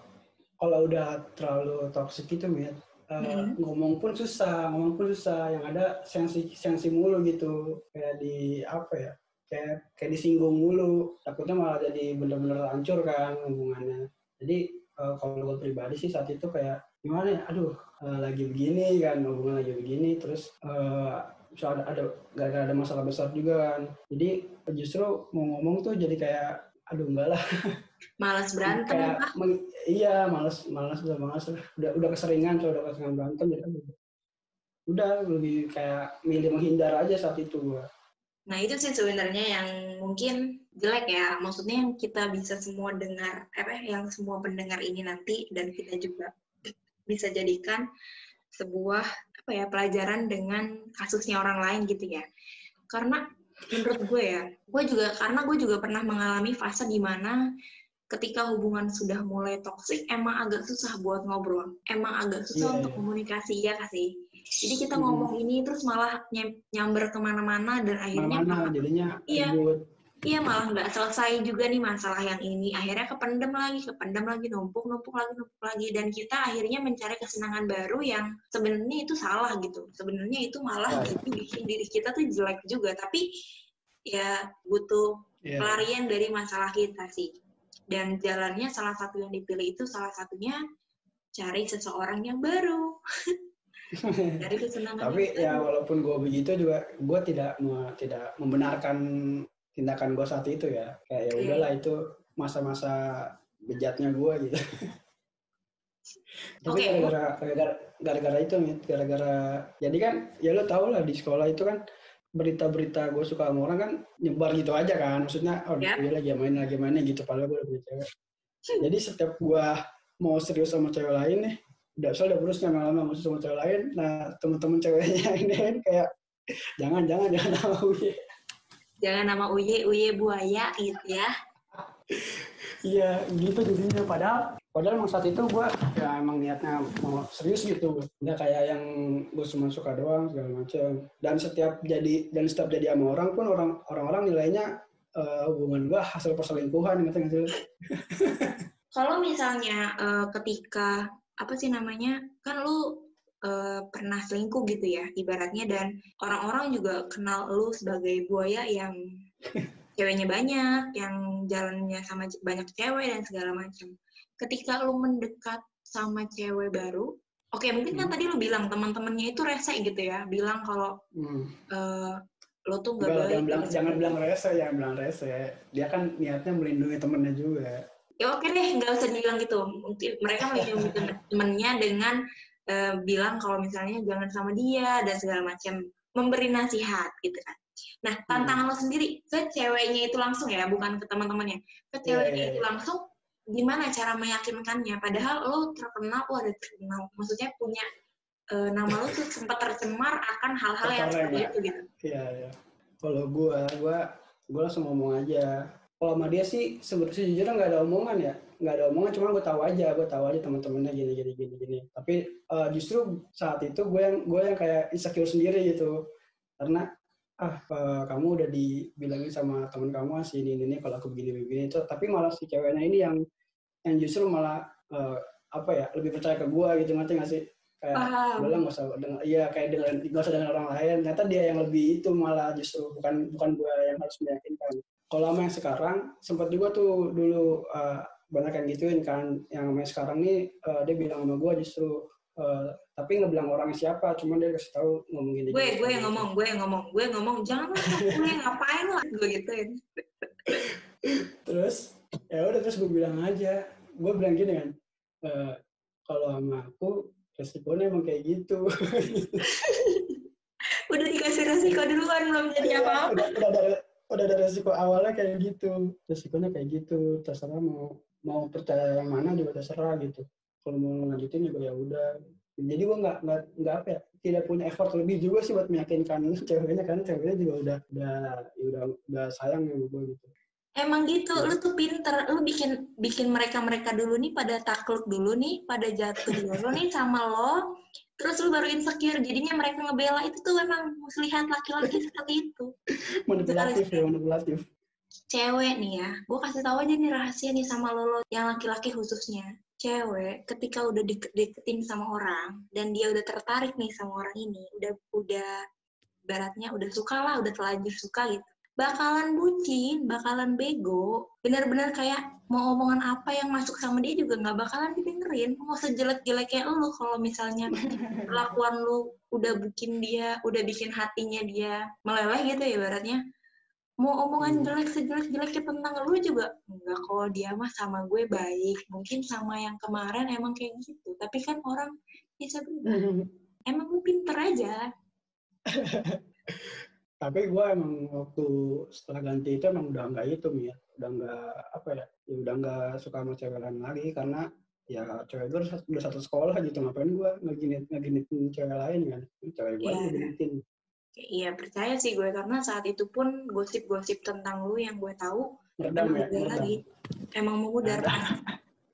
Speaker 2: kalau udah terlalu toksik itu ya uh, hmm. ngomong pun susah ngomong pun susah. Yang ada sensi sensi mulu gitu. Kayak di apa ya kayak kayak disinggung mulu. Takutnya malah jadi bener-bener hancur kan hubungannya. Jadi uh, kalau gue pribadi sih saat itu kayak gimana ya? Aduh uh, lagi begini kan hubungan lagi begini terus uh, ada ada gak ada masalah besar juga kan. Jadi justru mau ngomong tuh jadi kayak aduh enggak lah. (laughs)
Speaker 1: Malas berantem kayak,
Speaker 2: meng, iya malas malas udah malas udah udah keseringan so, udah keseringan berantem jadi udah lebih kayak milih menghindar aja saat itu gua
Speaker 1: nah itu sih sebenarnya yang mungkin jelek ya. Maksudnya yang kita bisa semua dengar apa yang semua pendengar ini nanti dan kita juga bisa jadikan sebuah apa ya pelajaran dengan kasusnya orang lain gitu ya. Karena menurut gue ya gue juga karena gue juga pernah mengalami fase di mana ketika hubungan sudah mulai toksik emang agak susah buat ngobrol. Emang agak susah yeah, untuk yeah. komunikasi ya kasih jadi kita hmm. ngomong ini terus malah nyamber ke mana-mana dan akhirnya
Speaker 2: Mana, jadinya
Speaker 1: iya. iya malah nggak selesai juga nih masalah yang ini. Akhirnya kependem lagi kependem lagi numpuk numpuk lagi numpuk lagi. Dan kita akhirnya mencari kesenangan baru yang sebenarnya itu salah gitu. Sebenarnya itu malah yeah. bikin diri kita tuh jelek juga. Tapi ya butuh yeah. pelarian dari masalah kita sih. Dan jalannya salah satu yang dipilih itu salah satunya cari seseorang yang baru (laughs)
Speaker 2: dari kesenangan tapi ya baru. walaupun gue begitu juga gue tidak tidak membenarkan tindakan gue saat itu ya kayak ya udahlah itu masa-masa bejatnya gue gitu tapi okay. gara-gara gara-gara itu gara-gara jadi kan ya lo tau lah di sekolah itu kan berita-berita gue suka sama orang kan nyebar gitu aja kan maksudnya oh yep. dia lagi main lagi main gitu padahal gue udah punya cewek jadi setiap gue mau serius sama cewek lain nih udah soalnya udah terus lama-lama mau sama cewek lain. Nah temen-temen ceweknya (laughs) ini kan kayak jangan jangan jangan nama Uye.
Speaker 1: Jangan nama Uye Uye buaya gitu ya.
Speaker 2: Iya gitu jadinya. Padahal padahal emang saat itu gue ya emang niatnya mau serius gitu. Nggak kayak yang gue cuma suka doang segala macam dan setiap jadi dan setiap jadi sama orang pun orang orang-orang nilainya uh, hubungan gue hasil perselingkuhan gitu nggak
Speaker 1: kalau misalnya uh, ketika apa sih namanya kan lu uh, pernah selingkuh gitu ya ibaratnya dan orang-orang juga kenal lu sebagai buaya yang (laughs) ceweknya banyak yang jalannya sama banyak cewek dan segala macam ketika lu mendekat sama cewek baru, oke okay, mungkin kan hmm. tadi lu bilang teman-temannya itu rese gitu ya, bilang kalau hmm. uh, lo tuh gak
Speaker 2: baik. Jangan bilang, gitu. jangan bilang rese, jangan bilang rese. Dia kan niatnya melindungi temennya juga.
Speaker 1: Ya oke deh, nggak usah dibilang gitu. Mungkin mereka (laughs) melindungi temennya dengan uh, bilang kalau misalnya jangan sama dia dan segala macam, memberi nasihat gitu kan. Nah, tantangan hmm. lo sendiri ke ceweknya itu langsung ya, bukan ke teman-temannya. Ke iya, ceweknya yeah, yeah, itu langsung gimana cara meyakinkannya padahal lo terkenal lo ada terkenal maksudnya punya uh, nama lo tuh sempat tercemar akan hal-hal yang seperti itu gitu
Speaker 2: iya iya kalau gue gue gue langsung ngomong aja kalau sama dia sih sebetulnya sejujurnya nggak ada omongan ya. Nggak ada omongan cuma gue tahu aja gue tahu aja teman-temannya gini gini gini gini. Tapi uh, justru saat itu gue yang gue yang kayak insecure sendiri gitu. Karena ah uh, kamu udah dibilangin sama teman kamu sih ini ini kalau aku begini begini itu tapi malah si ceweknya ini yang yang justru malah uh, apa ya lebih percaya ke gue gitu ngerti nggak sih? Kayak udah nggak usah dengar iya kayak dengan nggak usah dengan orang lain. Ternyata dia yang lebih itu malah justru bukan bukan gue yang harus meyakinkan kalau sama yang sekarang sempat juga tuh dulu uh, banyak yang gituin kan. Yang sama sekarang nih uh, dia bilang sama gue justru uh, tapi nggak bilang orangnya siapa cuma dia kasih tahu ngomongin
Speaker 1: gue gue yang ngomong gue yang ngomong gue yang ngomong jangan gue ngapain lah gue gituin.
Speaker 2: Terus ya udah terus gue bilang aja. Gue bilang gini kan e, kalau sama aku resikonya emang kayak gitu. (laughs)
Speaker 1: Udah dikasih resiko duluan belum jadi iya, apa-apa.
Speaker 2: udah, udah ada udah ada resiko awalnya kayak gitu. Resikonya kayak gitu. Terserah mau mau percaya yang mana juga terserah gitu. Kalau mau lanjutin juga ya udah. Jadi gue nggak nggak nggak apa ya tidak punya effort lebih juga sih buat meyakinkan ceweknya karena ceweknya juga udah udah ya udah udah sayang sama gue gitu.
Speaker 1: Emang gitu, lu tuh pinter, lu bikin bikin mereka mereka dulu nih pada takluk dulu nih, pada jatuh dulu nih sama lo, terus lu baru insecure, jadinya mereka ngebela itu tuh emang muslihat laki-laki seperti itu.
Speaker 2: Manipulatif ya, manipulatif.
Speaker 1: Cewek nih ya, gue kasih tahu aja nih rahasia nih sama lo, yang laki-laki khususnya. Cewek ketika udah de deketin sama orang dan dia udah tertarik nih sama orang ini, udah udah baratnya udah suka lah, udah terlanjur suka gitu bakalan bucin, bakalan bego, bener-bener kayak mau omongan apa yang masuk sama dia juga nggak bakalan didengerin. Mau sejelek-jeleknya lu kalau misalnya (laughs) kelakuan lu udah bikin dia, udah bikin hatinya dia meleleh gitu ya baratnya. Mau omongan hmm. jelek sejelek-jeleknya tentang lu juga enggak kalau dia mah sama gue baik. Mungkin sama yang kemarin emang kayak gitu. Tapi kan orang bisa berubah. (laughs) Emang lu pinter aja. (laughs)
Speaker 2: tapi gue emang waktu setelah ganti itu emang udah nggak itu ya. Udah nggak apa ya, ya udah nggak suka sama cewek lain lagi karena ya cewek gue udah satu sekolah gitu ngapain gue ngeginit ngeginitin cewek lain kan? Cewek gue yeah. ngeginitin
Speaker 1: Iya percaya sih gue karena saat itu pun gosip-gosip tentang lu yang gue tahu
Speaker 2: meredam ya,
Speaker 1: lagi. Emang mengudar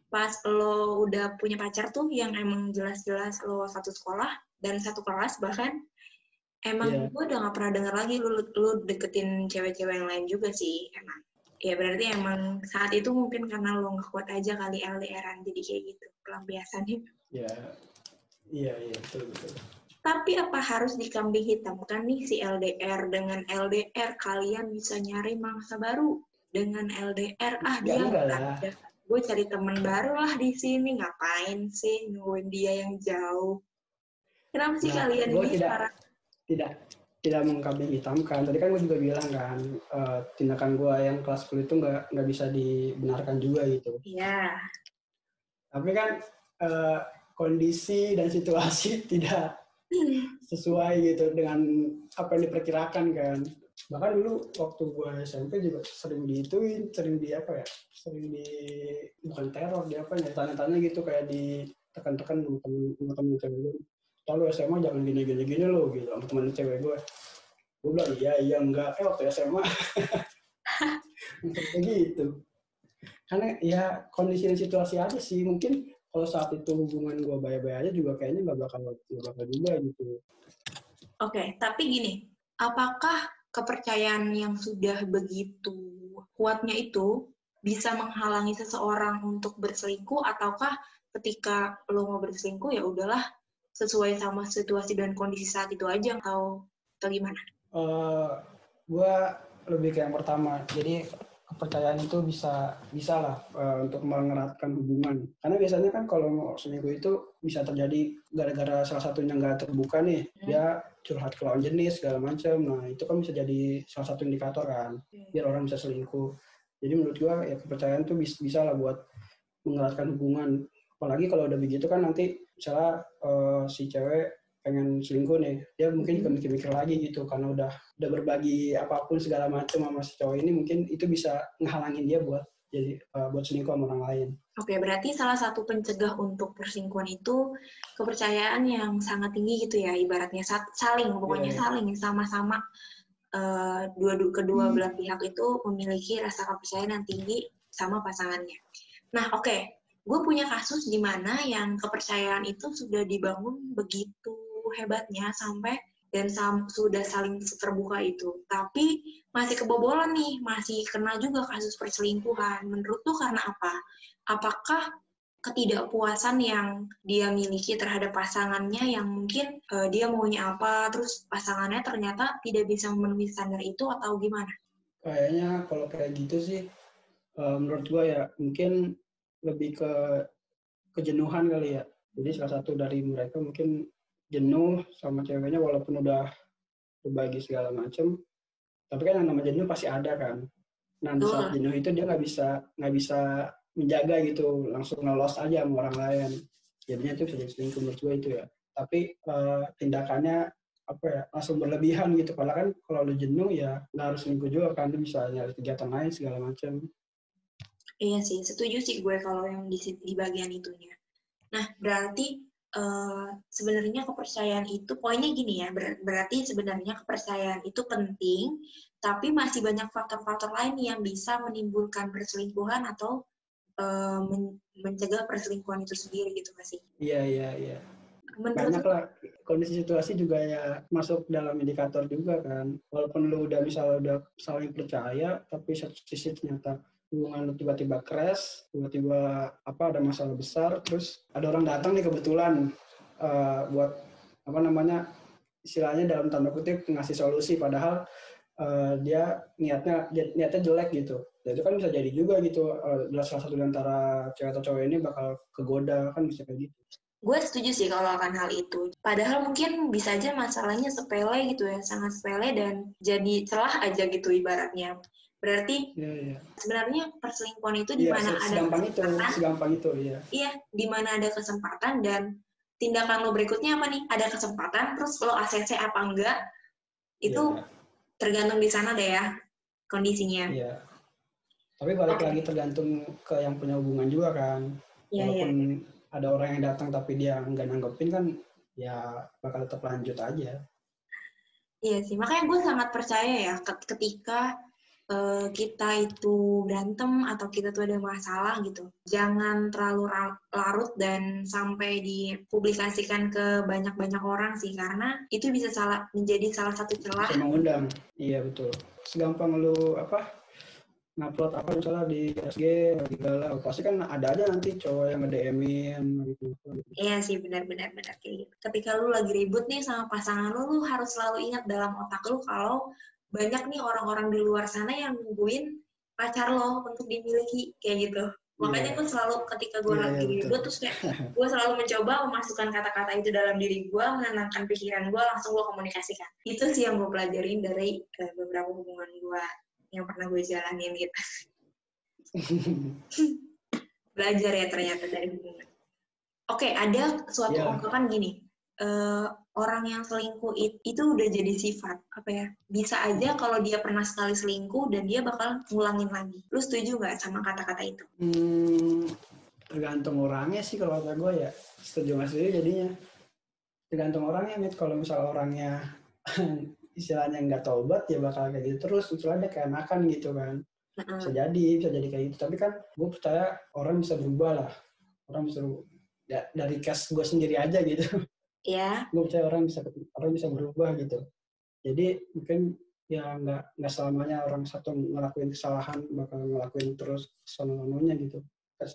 Speaker 1: pas lo udah punya pacar tuh yang emang jelas-jelas lo satu sekolah dan satu kelas bahkan Emang yeah. gue udah gak pernah denger lagi lu, lu deketin cewek-cewek yang lain juga sih, emang. Ya berarti emang saat itu mungkin karena lo gak kuat aja kali LDRan, jadi kayak gitu pelampiasannya.
Speaker 2: Iya, yeah. iya, iya, yeah, betul, betul.
Speaker 1: Tapi apa harus dikambing hitamkan nih si LDR? Dengan LDR kalian bisa nyari mangsa baru. Dengan LDR, ah dia
Speaker 2: nggak ada.
Speaker 1: Gue cari temen baru lah di sini. Ngapain sih nungguin dia yang jauh? Kenapa sih nah, kalian ini
Speaker 2: tidak, sekarang tidak tidak mengkambing hitamkan. Tadi kan gue juga bilang kan uh, tindakan gue yang kelas 10 itu nggak nggak bisa dibenarkan juga gitu.
Speaker 1: Iya.
Speaker 2: Tapi kan uh, kondisi dan situasi (laughs) tidak sesuai gitu dengan apa yang diperkirakan kan. Bahkan dulu waktu gue SMP juga sering diituin, sering di apa ya, sering di bukan teror, di apa ya, tanya-tanya gitu kayak ditekan-tekan sama temen-temen cewek gue kalau SMA jangan gini gini gini lo gitu. Sama teman cewek gue gue bilang iya iya enggak. Eh waktu SMA (laughs) gitu. Karena ya kondisi dan situasi aja sih. Mungkin kalau saat itu hubungan gue baik-baik aja juga kayaknya nggak bakal nggak bakal juga gitu.
Speaker 1: Oke okay, tapi gini. Apakah kepercayaan yang sudah begitu kuatnya itu bisa menghalangi seseorang untuk berselingkuh? Ataukah ketika lo mau berselingkuh ya udahlah sesuai sama situasi dan kondisi saat itu aja atau atau gimana? Uh,
Speaker 2: eh, gue lebih ke yang pertama. Jadi kepercayaan itu bisa bisa lah uh, untuk mengeratkan hubungan. Karena biasanya kan kalau mau selingkuh itu bisa terjadi gara-gara salah satunya nggak terbuka nih, hmm. dia curhat ke lawan jenis segala macam. Nah itu kan bisa jadi salah satu indikator kan, hmm. biar orang bisa selingkuh. Jadi menurut gue ya kepercayaan tuh bisa, bisa lah buat mengeratkan hubungan. Apalagi kalau udah begitu kan nanti misalnya uh, si cewek pengen selingkuh nih dia mungkin juga mikir-mikir lagi gitu karena udah udah berbagi apa pun segala macam sama si cowok ini mungkin itu bisa ngehalangin dia buat jadi uh, buat selingkuh sama orang lain.
Speaker 1: Oke, berarti salah satu pencegah untuk perselingkuhan itu kepercayaan yang sangat tinggi gitu ya, ibaratnya saling, pokoknya yeah. saling sama-sama uh, dua kedua hmm. belah pihak itu memiliki rasa kepercayaan yang tinggi sama pasangannya. Nah, oke, okay gue punya kasus di mana yang kepercayaan itu sudah dibangun begitu hebatnya sampai dan sam, sudah saling terbuka itu. Tapi masih kebobolan nih, masih kena juga kasus perselingkuhan. Menurut tuh karena apa? Apakah ketidakpuasan yang dia miliki terhadap pasangannya yang mungkin uh, dia maunya apa, terus pasangannya ternyata tidak bisa memenuhi standar itu atau gimana?
Speaker 2: Kayaknya kalau kayak gitu sih, uh, menurut gue ya mungkin lebih ke kejenuhan kali ya. Jadi salah satu dari mereka mungkin jenuh sama ceweknya walaupun udah berbagi segala macem. Tapi kan yang namanya jenuh pasti ada kan. Nah di saat jenuh itu dia nggak bisa nggak bisa menjaga gitu, langsung ngelos aja sama orang lain. Jadinya itu bisa jadi selingkuh menurut gue itu ya. Tapi uh, tindakannya apa ya langsung berlebihan gitu padahal kan kalau lu jenuh ya nggak harus selingkuh juga kan lu bisa nyari kegiatan lain segala macam
Speaker 1: iya sih setuju sih gue kalau yang di, di bagian itunya Nah, berarti uh, sebenarnya kepercayaan itu poinnya gini ya, ber berarti sebenarnya kepercayaan itu penting, tapi masih banyak faktor-faktor lain yang bisa menimbulkan perselingkuhan atau uh, men mencegah perselingkuhan itu sendiri gitu masih.
Speaker 2: Iya, iya, iya. Menurut banyak lah kondisi situasi juga ya masuk dalam indikator juga kan walaupun lu udah misalnya udah saling percaya tapi satu sisi ternyata hubungan tiba-tiba crash, tiba-tiba apa ada masalah besar, terus ada orang datang nih kebetulan uh, buat apa namanya istilahnya dalam tanda kutip ngasih solusi, padahal uh, dia niatnya niatnya jelek gitu. Ya, itu kan bisa jadi juga gitu. Uh, salah satu antara cewek atau cowok ini bakal kegoda kan bisa kayak gitu.
Speaker 1: Gue setuju sih kalau akan hal itu. Padahal mungkin bisa aja masalahnya sepele gitu ya, sangat sepele dan jadi celah aja gitu ibaratnya. Berarti yeah, yeah. sebenarnya perselingkuhan itu di iya, mana yeah, ada
Speaker 2: kesempatan. Itu, segampang itu, iya.
Speaker 1: Iya, di mana ada kesempatan dan tindakan lo berikutnya apa nih? Ada kesempatan, terus lo ACC apa enggak? Itu yeah. tergantung di sana deh ya kondisinya.
Speaker 2: Iya. Tapi balik okay. lagi tergantung ke yang punya hubungan juga kan. Yeah, Walaupun yeah. ada orang yang datang tapi dia nggak nanggepin kan, ya bakal tetap lanjut aja.
Speaker 1: Iya sih, makanya gue sangat percaya ya ketika uh, kita itu berantem atau kita tuh ada masalah gitu, jangan terlalu larut dan sampai dipublikasikan ke banyak-banyak orang sih karena itu bisa salah menjadi salah satu celah.
Speaker 2: Bisa mengundang, iya betul. Segampang lu apa ngupload apa misalnya di SG di galau pasti kan ada aja nanti cowok yang nge-DM-in gitu.
Speaker 1: Iya sih benar-benar benar kayak gitu. Ketika lu lagi ribut nih sama pasangan lu, lu harus selalu ingat dalam otak lu kalau banyak nih orang-orang di luar sana yang nungguin pacar lo untuk dimiliki kayak gitu. Makanya yeah. gue selalu ketika gue yeah, lagi yeah, gue terus kayak (laughs) gue selalu mencoba memasukkan kata-kata itu dalam diri gue menenangkan pikiran gue langsung gue komunikasikan. Itu sih yang gue pelajarin dari uh, beberapa hubungan gue yang pernah gue jalanin gitu. (laughs) (laughs) Belajar ya ternyata dari hubungan. Oke okay, ada suatu yeah. ungkapan gini uh, orang yang selingkuh itu, itu udah jadi sifat apa ya bisa aja kalau dia pernah sekali selingkuh dan dia bakal ngulangin lagi. Lu setuju nggak sama kata-kata itu?
Speaker 2: Hmm, tergantung orangnya sih kalau kata gue ya. Setuju nggak setuju jadinya. Tergantung orangnya nih kalau misal orangnya (laughs) istilahnya nggak taubat ya bakal kayak gitu terus. Istilahnya kayak makan gitu kan. Bisa jadi bisa jadi kayak gitu. Tapi kan gue percaya orang bisa berubah lah. Orang bisa ya, dari case gue sendiri aja gitu (laughs)
Speaker 1: ya.
Speaker 2: Gue percaya orang bisa orang bisa berubah gitu. Jadi mungkin ya nggak nggak selamanya orang satu ngelakuin kesalahan bakal ngelakuin terus selamanya gitu. Eh,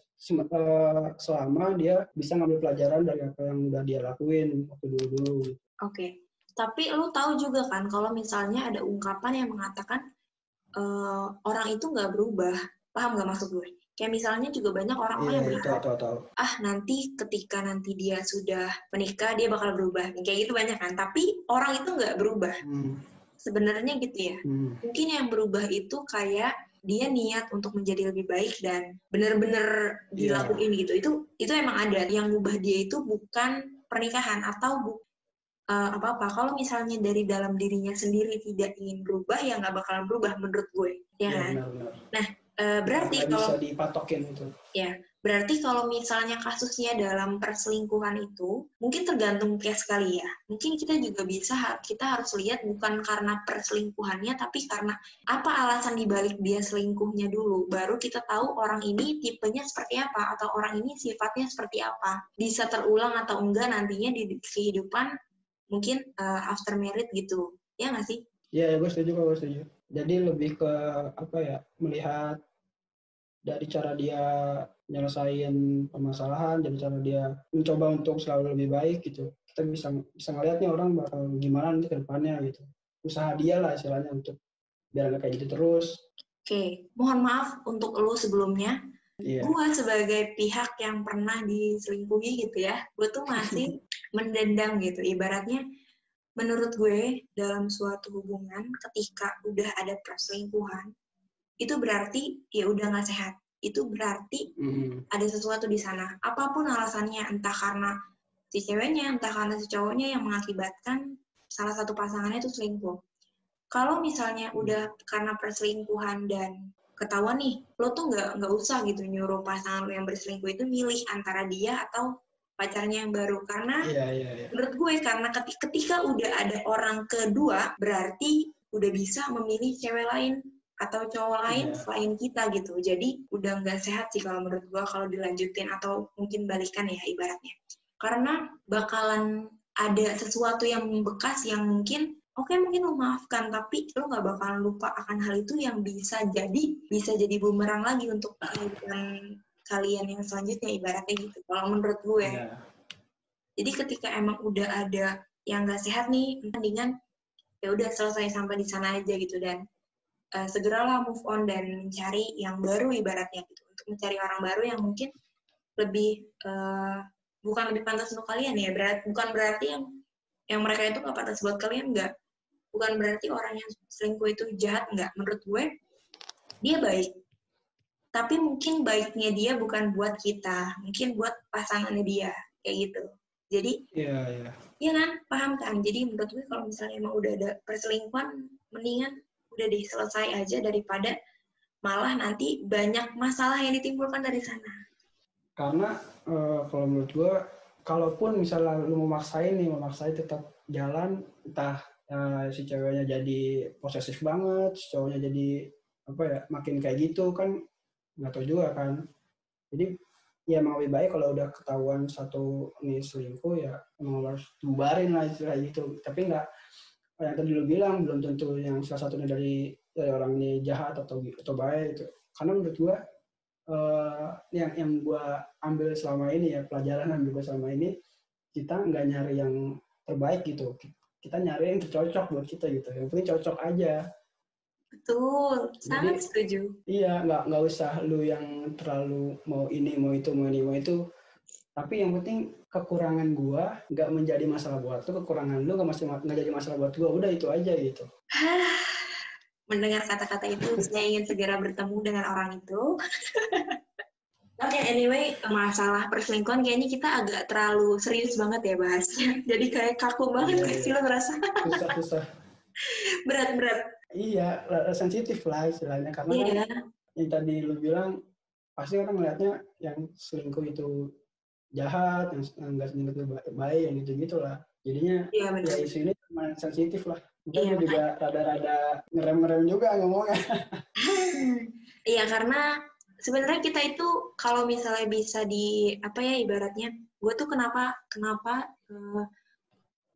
Speaker 2: selama dia bisa ngambil pelajaran dari apa yang udah dia lakuin waktu dulu dulu
Speaker 1: gitu. oke. Okay. tapi lu tahu juga kan kalau misalnya ada ungkapan yang mengatakan uh, orang itu nggak berubah. Paham nggak maksud gue Kayak misalnya juga banyak orang-orang yeah, yang iya, berharap, tahu, tahu. ah nanti ketika nanti dia sudah menikah dia bakal berubah. Kayak gitu banyak kan. Tapi orang itu nggak berubah. Hmm. Sebenarnya gitu ya. Hmm. Mungkin yang berubah itu kayak dia niat untuk menjadi lebih baik dan benar-benar iya. dilakuin yeah. gitu. Itu itu emang ada. Yang ubah dia itu bukan pernikahan atau bu, uh, apa-apa. Kalau misalnya dari dalam dirinya sendiri tidak ingin berubah, ya nggak bakalan berubah menurut gue, ya, ya kan? Benar, benar. Nah, Uh, berarti kalau
Speaker 2: bisa dipatokin itu.
Speaker 1: Ya, berarti kalau misalnya kasusnya dalam perselingkuhan itu mungkin tergantung case kali ya. Mungkin kita juga bisa kita harus lihat bukan karena perselingkuhannya tapi karena apa alasan dibalik dia selingkuhnya dulu. Baru kita tahu orang ini tipenya seperti apa atau orang ini sifatnya seperti apa. Bisa terulang atau enggak nantinya di kehidupan mungkin uh, after married gitu. Ya nggak sih?
Speaker 2: Iya, ya, gue setuju, gue setuju. Jadi lebih ke apa ya melihat dari cara dia nyelesain permasalahan, dari cara dia mencoba untuk selalu lebih baik gitu. Kita bisa bisa ngeliat nih orang bakal gimana nanti ke depannya gitu. Usaha dia lah istilahnya untuk biar nggak kayak gitu terus
Speaker 1: Oke, mohon maaf untuk lo sebelumnya.
Speaker 2: iya
Speaker 1: Gue sebagai pihak yang pernah diselingkuhi gitu ya, gue tuh masih (laughs) mendendam gitu. Ibaratnya, menurut gue dalam suatu hubungan ketika udah ada perselingkuhan, itu berarti ya udah nggak sehat. Itu berarti
Speaker 2: Mhm.
Speaker 1: ada sesuatu di sana. Apa pun alasannya, entah karena si ceweknya, entah karena si cowoknya yang mengakibatkan salah satu pasangannya itu selingkuh. Kalau misalnya udah karena perselingkuhan dan ketahuan nih, lo tuh nggak nggak usah gitu nyuruh pasangan lo yang berselingkuh itu milih antara dia atau pacarnya yang baru karena
Speaker 2: iya iya iya
Speaker 1: menurut gue karena keti- ketika udah ada orang kedua berarti udah bisa memilih cewek lain atau cowok lain
Speaker 2: Iya.
Speaker 1: selain kita gitu jadi udah nggak sehat sih kalau menurut gue kalau dilanjutin atau mungkin balikan ya ibaratnya karena bakalan ada sesuatu yang membekas yang mungkin oke mungkin lo maafkan tapi lo nggak bakalan lupa akan hal itu yang bisa jadi bisa jadi bumerang lagi untuk kehidupan kalian yang selanjutnya ibaratnya gitu kalau menurut gue
Speaker 2: Iya.
Speaker 1: jadi ketika emang udah ada yang nggak sehat nih, mendingan ya udah selesai sampai di sana aja gitu dan eh, segeralah move on dan mencari yang baru ibaratnya gitu. Untuk mencari orang baru yang mungkin lebih eh, bukan lebih pantas untuk kalian ya. Berat bukan berarti yang yang mereka itu nggak pantas buat kalian nggak. Bukan berarti orang yang selingkuh itu jahat nggak. Menurut gue dia baik. Tapi mungkin baiknya dia bukan buat kita mungkin buat pasangannya dia kayak gitu. Jadi
Speaker 2: iya iya.
Speaker 1: Iya kan, paham kan? Jadi menurut gue kalau misalnya emang udah ada perselingkuhan, mendingan udah diselesai aja daripada malah nanti banyak masalah yang ditimbulkan dari sana.
Speaker 2: karena eh, kalau menurut gue kalaupun misalnya lu mau maksain nih memaksain tetap jalan entah eh, si ceweknya jadi posesif banget si cowoknya jadi apa ya makin kayak gitu kan nggak tahu juga kan jadi ya emang lebih baik kalau udah ketahuan satu nih selingkuh ya emang harus bubarin lah istilah gitu tapi nggak yang tadi lu bilang belum tentu yang salah satunya dari dari orang ini jahat atau atau baik gitu. Karena menurut gua eh, yang yang gua ambil selama ini ya pelajaran yang gua selama ini kita nggak nyari yang terbaik gitu. Kita nyari yang cocok buat kita gitu. Yang penting cocok aja.
Speaker 1: Betul, sangat
Speaker 2: Jadi-
Speaker 1: setuju.
Speaker 2: iya nggak nggak usah lu yang terlalu mau ini mau itu mau ini mau itu tapi yang penting kekurangan gua nggak menjadi masalah buat lu kekurangan lu nggak masih nggak jadi masalah buat gua udah itu aja gitu (sighs)
Speaker 1: Mendengar kata-kata itu, saya ingin segera bertemu dengan orang itu. (laughs) Oke, anyway, masalah perselingkuhan kayaknya kita agak terlalu serius banget ya bahasnya. (laughs) Jadi kayak kaku banget
Speaker 2: Iya, iya.
Speaker 1: sih lo ngerasa?
Speaker 2: susah susah (laughs)
Speaker 1: Berat-berat.
Speaker 2: iya lah, sensitif lah istilahnya karena kan
Speaker 1: Iya,
Speaker 2: yang tadi lu bilang pasti orang melihatnya yang selingkuh itu jahat yang nggak itu ba- baik yang gitu gitulah jadinya
Speaker 1: iya
Speaker 2: ya isu ini lumayan sensitif lah Mungkin
Speaker 1: Iya,
Speaker 2: gue juga rada-rada ngerem-ngerem juga ngomongnya. (laughs)
Speaker 1: Iya, karena sebenarnya kita itu kalau misalnya bisa di apa ya ibaratnya, gue tuh kenapa kenapa eh,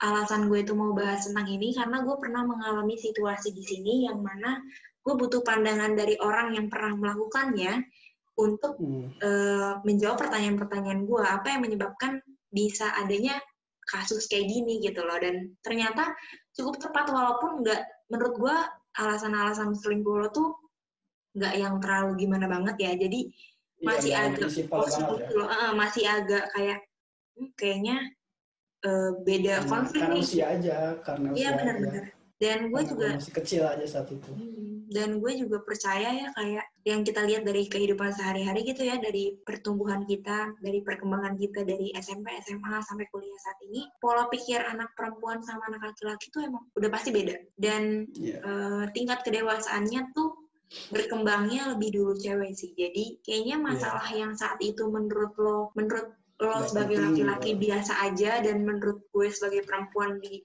Speaker 1: alasan gue itu mau bahas tentang ini karena gue pernah mengalami situasi di sini yang mana gue butuh pandangan dari orang yang pernah melakukannya untuk
Speaker 2: Hmm,
Speaker 1: eh, menjawab pertanyaan-pertanyaan gue apa yang menyebabkan bisa adanya kasus kayak gini gitu loh. Dan ternyata cukup tepat walaupun nggak menurut gue alasan-alasan selingkuh lo tuh nggak yang terlalu gimana banget ya. Jadi
Speaker 2: iya,
Speaker 1: masih agak
Speaker 2: ya.
Speaker 1: loh. Eh, masih agak kayak hmm, kayaknya eh, beda
Speaker 2: Karena-
Speaker 1: konflik
Speaker 2: karena
Speaker 1: nih.
Speaker 2: usia aja karena
Speaker 1: iya benar-benar dan gue
Speaker 2: Karena
Speaker 1: juga
Speaker 2: masih kecil aja saat itu.
Speaker 1: Hmm, dan gue juga percaya ya kayak yang kita lihat dari kehidupan sehari-hari gitu ya dari pertumbuhan kita dari perkembangan kita dari SMP SMA sampai kuliah saat ini pola pikir anak perempuan sama anak laki-laki tuh emang udah pasti beda. Dan
Speaker 2: Iya.
Speaker 1: eh, tingkat kedewasaannya tuh berkembangnya lebih dulu cewek sih. Jadi kayaknya masalah yang saat itu menurut lo menurut lo sebagai laki-laki biasa aja dan menurut gue sebagai perempuan di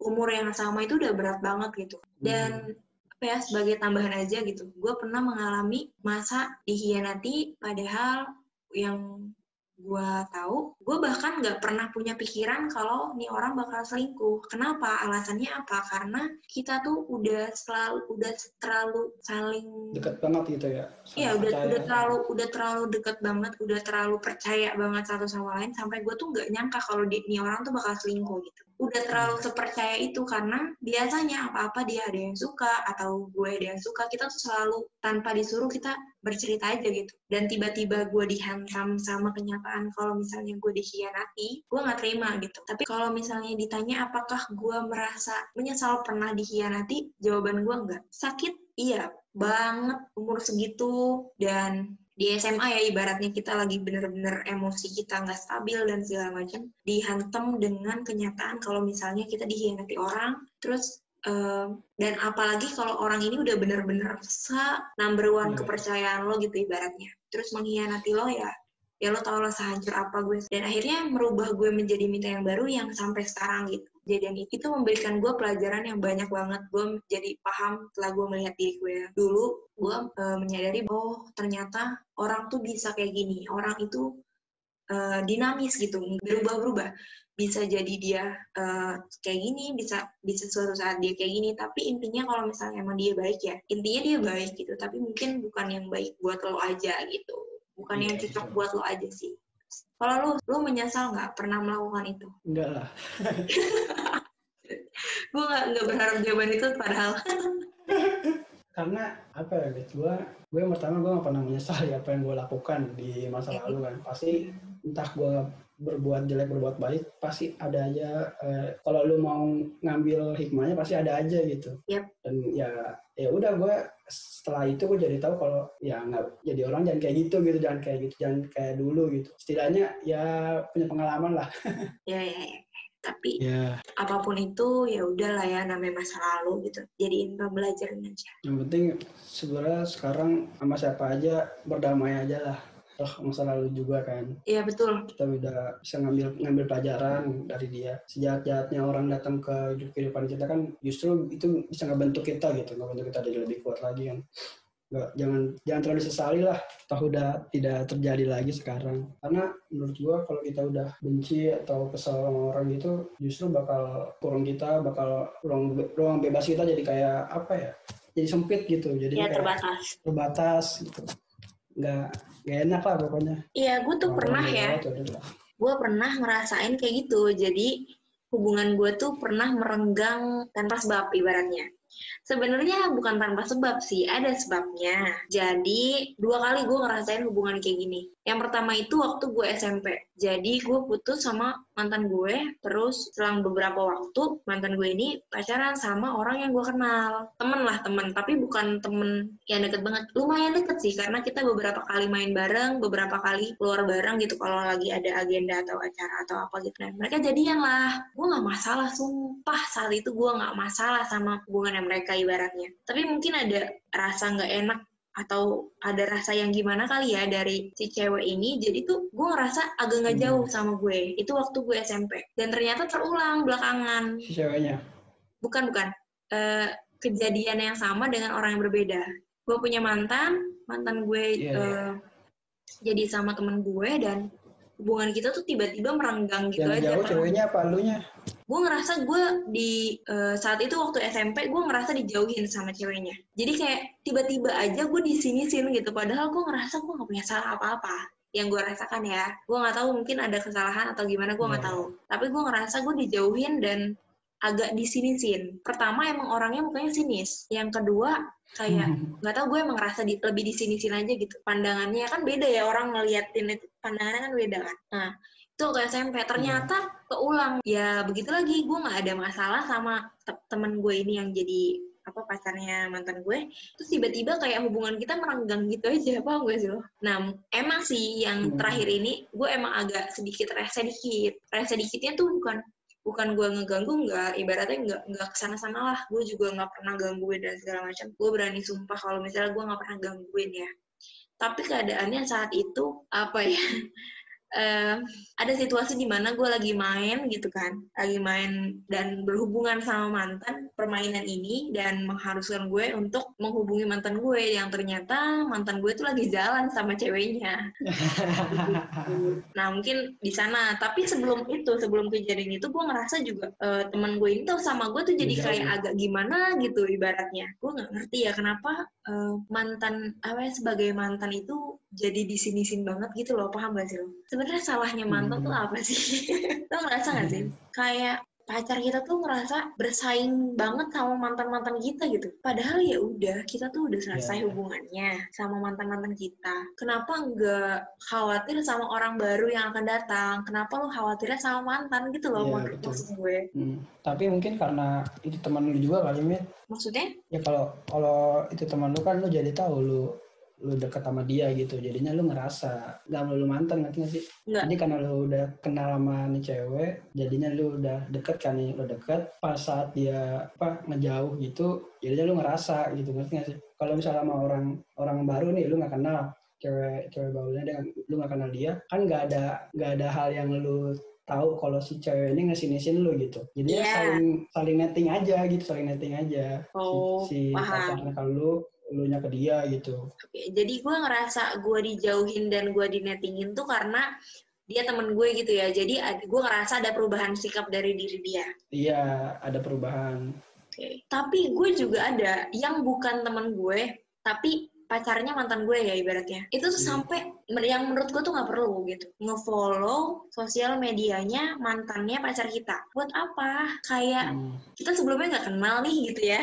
Speaker 1: umur yang sama itu udah berat banget gitu. Dan apa ya sebagai tambahan aja gitu gue pernah mengalami masa dihianati padahal yang gue tahu gue bahkan nggak pernah punya pikiran kalau nih orang bakal selingkuh. Kenapa? Alasannya apa? Karena kita tuh udah selalu udah terlalu saling
Speaker 2: dekat banget gitu ya
Speaker 1: Iya udah
Speaker 2: percaya.
Speaker 1: udah terlalu udah terlalu deket banget, udah terlalu percaya banget satu sama lain sampai gue tuh nggak nyangka kalau nih orang tuh bakal selingkuh gitu. Udah terlalu sepercaya itu karena biasanya apa-apa dia ada yang suka atau gue ada yang suka kita tuh selalu tanpa disuruh kita bercerita aja gitu. Dan tiba-tiba gue dihantam sama kenyataan kalau misalnya gue dikhianati gue nggak terima gitu. Tapi kalau misalnya ditanya apakah gue merasa menyesal pernah dikhianati jawaban gue enggak sakit? Iya banget. Umur segitu dan di SMA ya ibaratnya kita lagi bener-bener emosi kita nggak stabil dan segala macam dihantam dengan kenyataan kalau misalnya kita dikhianati orang terus uh, dan apalagi kalau orang ini udah bener-bener sa number one yeah. kepercayaan lo gitu ibaratnya terus mengkhianati lo ya ya lo tau lah sehancur apa gue. Dan akhirnya merubah gue menjadi minta yang baru yang sampai sekarang gitu. Kejadian itu memberikan gue pelajaran yang banyak banget. Gue jadi paham setelah gue melihat diri gue. Dulu gue uh, menyadari oh ternyata orang tuh bisa kayak gini. Orang itu uh, dinamis gitu. Berubah-berubah. Bisa jadi dia uh, kayak gini bisa bisa suatu saat dia kayak gini. Tapi intinya kalau misalnya emang dia baik ya intinya dia baik gitu. Tapi mungkin bukan yang baik buat lo aja gitu bukan yang iya, cocok buat lo aja sih kalau lu, lu menyesal nggak pernah melakukan itu?
Speaker 2: Enggak lah. (laughs)
Speaker 1: gue nggak nggak berharap jawaban itu padahal. (laughs)
Speaker 2: Karena apa ya? Gue gue yang pertama gue gak pernah menyesali apa yang gue lakukan di masa lalu kan. Pasti entah gue berbuat jelek berbuat baik pasti ada aja eh, kalau lu mau ngambil hikmahnya pasti ada aja gitu
Speaker 1: yep.
Speaker 2: dan ya ya udah gue setelah itu gue jadi tahu kalau ya nggak jadi orang jangan kayak gitu gitu jangan kayak gitu jangan kayak dulu gitu setidaknya ya punya pengalaman lah (laughs)
Speaker 1: ya ya, ya. tapi yeah. apa pun itu ya udahlah ya namanya masa lalu gitu jadiin pembelajaran aja
Speaker 2: yang penting sebenarnya sekarang sama siapa aja berdamai aja lah toh masa lalu juga kan.
Speaker 1: Iya betul.
Speaker 2: Kita udah bisa ngambil ngambil pelajaran dari dia. Sejahat-jahatnya orang datang ke kehidupan kita kan justru itu bisa ngebentuk kita gitu, ngebentuk kita jadi lebih kuat lagi kan. Nggak, jangan jangan terlalu sesali lah toh udah tidak terjadi lagi sekarang karena menurut gua kalau kita udah benci atau kesal sama orang gitu justru bakal kurang kita bakal ruang ruang bebas kita jadi kayak apa ya jadi sempit gitu jadi
Speaker 1: ya, terbatas
Speaker 2: terbatas gitu nggak nggak enak lah pokoknya.
Speaker 1: Iya gue tuh pernah ya. gue pernah ngerasain kayak gitu. Jadi hubungan gue tuh pernah merenggang tanpa sebab ibaratnya Sebenarnya bukan tanpa sebab sih, ada sebabnya. Jadi, dua kali gue ngerasain hubungan kayak gini. Yang pertama itu waktu gue SMP. Jadi, gue putus sama mantan gue, terus selang beberapa waktu, mantan gue ini pacaran sama orang yang gue kenal. Temen lah, temen. Tapi bukan temen yang deket banget. Lumayan deket sih, karena kita beberapa kali main bareng, beberapa kali keluar bareng gitu kalau lagi ada agenda atau acara atau apa gitu. Nah, mereka jadian lah. Gue gak masalah, sumpah saat itu gue gak masalah sama hubungan mereka ibaratnya. Tapi mungkin ada rasa nggak enak atau ada rasa yang gimana kali ya dari si cewek ini jadi tuh gue ngerasa agak nggak hmm. jauh sama gue itu waktu gue SMP dan ternyata terulang belakangan
Speaker 2: si ceweknya
Speaker 1: bukan bukan uh, kejadian yang sama dengan orang yang berbeda gue punya mantan mantan gue yeah, uh, yeah. jadi sama temen gue dan hubungan kita tuh tiba-tiba merenggang gitu
Speaker 2: yang
Speaker 1: aja.
Speaker 2: Jauh ceweknya apa lunya?
Speaker 1: Gue ngerasa gue di uh, saat itu waktu SMP gue ngerasa dijauhin sama ceweknya. Jadi kayak tiba-tiba aja gue di sini sini gitu. Padahal gue ngerasa gue gak punya salah apa-apa yang gue rasakan ya. Gue nggak tahu mungkin ada kesalahan atau gimana gue nggak yeah. tahu. Tapi gue ngerasa gue dijauhin dan agak disinisin. Pertama emang orangnya mukanya sinis. Yang kedua kayak (laughs) nggak tahu gue emang ngerasa di, lebih disinisin aja gitu. Pandangannya kan beda ya orang ngeliatin itu pandangannya kan beda kan. Nah itu ke SMP ternyata keulang. Ya begitu lagi. Gue nggak ada masalah sama te temen gue ini yang jadi apa pacarnya mantan gue. Terus tiba-tiba kayak hubungan kita merenggang gitu aja (laughs) apa gue sih lo? Nah emang sih yang terakhir ini gue emang agak sedikit rese dikit. Rese dikitnya tuh bukan bukan gue ngeganggu nggak ibaratnya nggak nggak ke sana sana lah. Gue juga nggak pernah gangguin dan segala macam. Gue berani sumpah kalau misalnya gue nggak pernah gangguin ya. Tapi keadaannya saat itu apa ya uh, ada situasi di mana gue lagi main gitu kan, lagi main dan berhubungan sama mantan permainan ini dan mengharuskan gue untuk menghubungi mantan gue yang ternyata mantan gue itu lagi jalan sama ceweknya. (laughs) nah mungkin di sana, tapi sebelum itu, sebelum kejadian itu gue ngerasa juga uh, teman gue ini tuh sama gue tuh jadi kayak agak gimana gitu ibaratnya. Gue nggak ngerti ya kenapa uh, mantan apa ya sebagai mantan itu jadi disinisin banget gitu loh, paham gak sih lo? Sebenarnya salahnya mantan hmm. tuh apa sih? (laughs) lo merasa gak sih? Kayak pacar kita tuh ngerasa bersaing banget sama mantan-mantan kita gitu. Padahal ya udah, kita tuh udah selesai yeah. hubungannya sama mantan-mantan kita. Kenapa nggak khawatir sama orang baru yang akan datang? Kenapa lo khawatirnya sama mantan gitu loh yeah, maksud gue.
Speaker 2: Hmm. Tapi mungkin karena itu teman lu juga kali, Mit.
Speaker 1: Maksudnya?
Speaker 2: Ya kalau kalau itu teman lu kan lu jadi tahu lu lu deket sama dia gitu jadinya lu ngerasa gak lu mantan ngerti gak sih Enggak. jadi karena lu udah kenal sama nih cewek jadinya lu udah deket kan nih lu deket pas saat dia apa ngejauh gitu jadinya lu ngerasa gitu ngerti gak sih kalau misalnya sama orang orang baru nih lu nggak kenal cewek cewek barunya dengan lu nggak kenal dia kan nggak ada nggak ada hal yang lu tahu kalau si cewek ini ngasih lu gitu. Jadi yeah. saling saling netting aja gitu, saling netting aja.
Speaker 1: Oh,
Speaker 2: si, si pacarnya kalau lu lu nya ke dia gitu.
Speaker 1: Oke, jadi gue ngerasa gue dijauhin dan gue dinetingin tuh karena dia temen gue gitu ya. Jadi gue ngerasa ada perubahan sikap dari diri dia.
Speaker 2: Iya, ada perubahan.
Speaker 1: Oke, tapi gue juga ada yang bukan temen gue, tapi pacarnya mantan gue ya ibaratnya. Itu tuh hmm. sampai yang menurut gue tuh nggak perlu gitu. Ngefollow sosial medianya mantannya pacar kita. Buat apa? Kayak hmm. kita sebelumnya nggak kenal nih gitu ya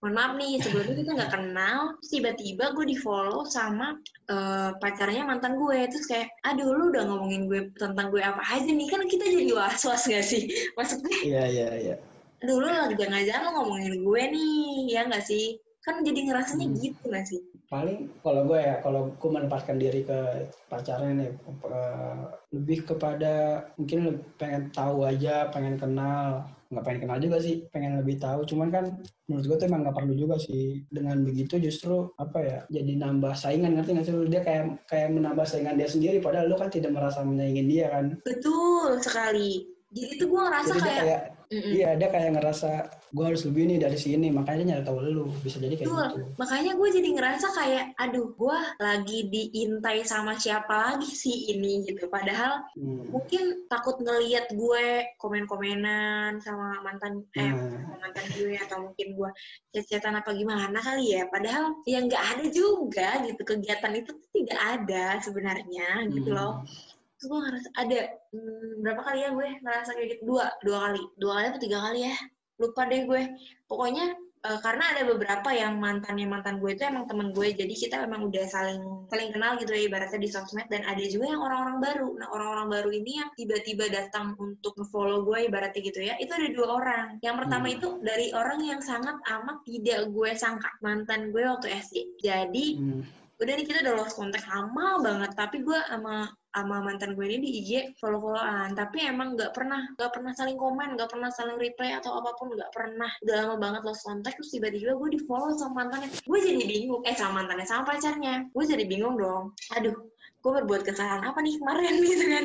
Speaker 1: mohon maaf nih sebelumnya kita nggak kenal tiba-tiba gue di follow sama uh, pacarnya mantan gue. Terus kayak aduh lu udah ngomongin gue tentang gue apa aja nih? Kan kita jadi was was gak sih? (laughs) Maksudnya
Speaker 2: iya iya iya.
Speaker 1: Aduh lu lagi jangan-jangan lu ngomongin gue nih ya nggak sih? Kan jadi ngerasanya hmm. gitu gak sih?
Speaker 2: Paling kalau gue ya kalau gue menempatkan diri ke pacarnya nih uh, lebih kepada mungkin pengen tahu aja pengen kenal nggak pengen kenal juga sih pengen lebih tahu. Cuman kan menurut gue tuh emang nggak perlu juga sih. Dengan begitu justru apa ya jadi nambah saingan ngerti nggak sih dia kayak kayak menambah saingan dia sendiri padahal lu kan tidak merasa menyaingin dia kan.
Speaker 1: Betul sekali. Jadi tuh gue ngerasa
Speaker 2: jadi
Speaker 1: kayak,
Speaker 2: kayak Mm-mm. Iya, dia kayak ngerasa gue harus lebih nih dari sini, makanya dia nyari tahu lu. Bisa jadi kayak Betul. gitu.
Speaker 1: Makanya gue jadi ngerasa kayak, aduh, gue lagi diintai sama siapa lagi sih ini gitu. Padahal hmm. mungkin takut ngeliat gue komen-komenan sama mantan eh hmm. mantan gue atau mungkin gue cecetan apa gimana kali ya. Padahal ya nggak ada juga gitu kegiatan itu tidak ada sebenarnya gitu loh hmm terus gue ngerasa ada hmm, berapa kali ya gue ngerasa kayak gitu? Dua dua kali. Dua kali atau tiga kali ya? Lupa deh gue. Pokoknya uh, karena ada beberapa yang mantannya mantan gue itu emang temen gue jadi kita emang udah saling saling kenal gitu ya ibaratnya di sosmed. Dan ada juga yang orang-orang baru. Nah orang-orang baru ini yang tiba-tiba datang untuk follow gue ibaratnya gitu ya itu ada dua orang. Yang pertama hmm. itu dari orang yang sangat amat tidak gue sangka. Mantan gue waktu SD jadi hmm. udah nih kita udah lost kontak lama banget. Tapi gue sama sama mantan gue ini di IG follow-followan. Tapi emang nggak pernah nggak pernah saling komen nggak pernah saling reply atau apa pun nggak pernah udah lama banget lost contact. Terus tiba-tiba gue di follow sama mantannya. Gue jadi bingung eh sama mantannya sama pacarnya. Gue jadi bingung dong. Aduh gue berbuat kesalahan apa nih kemarin (laughs) gitu kan.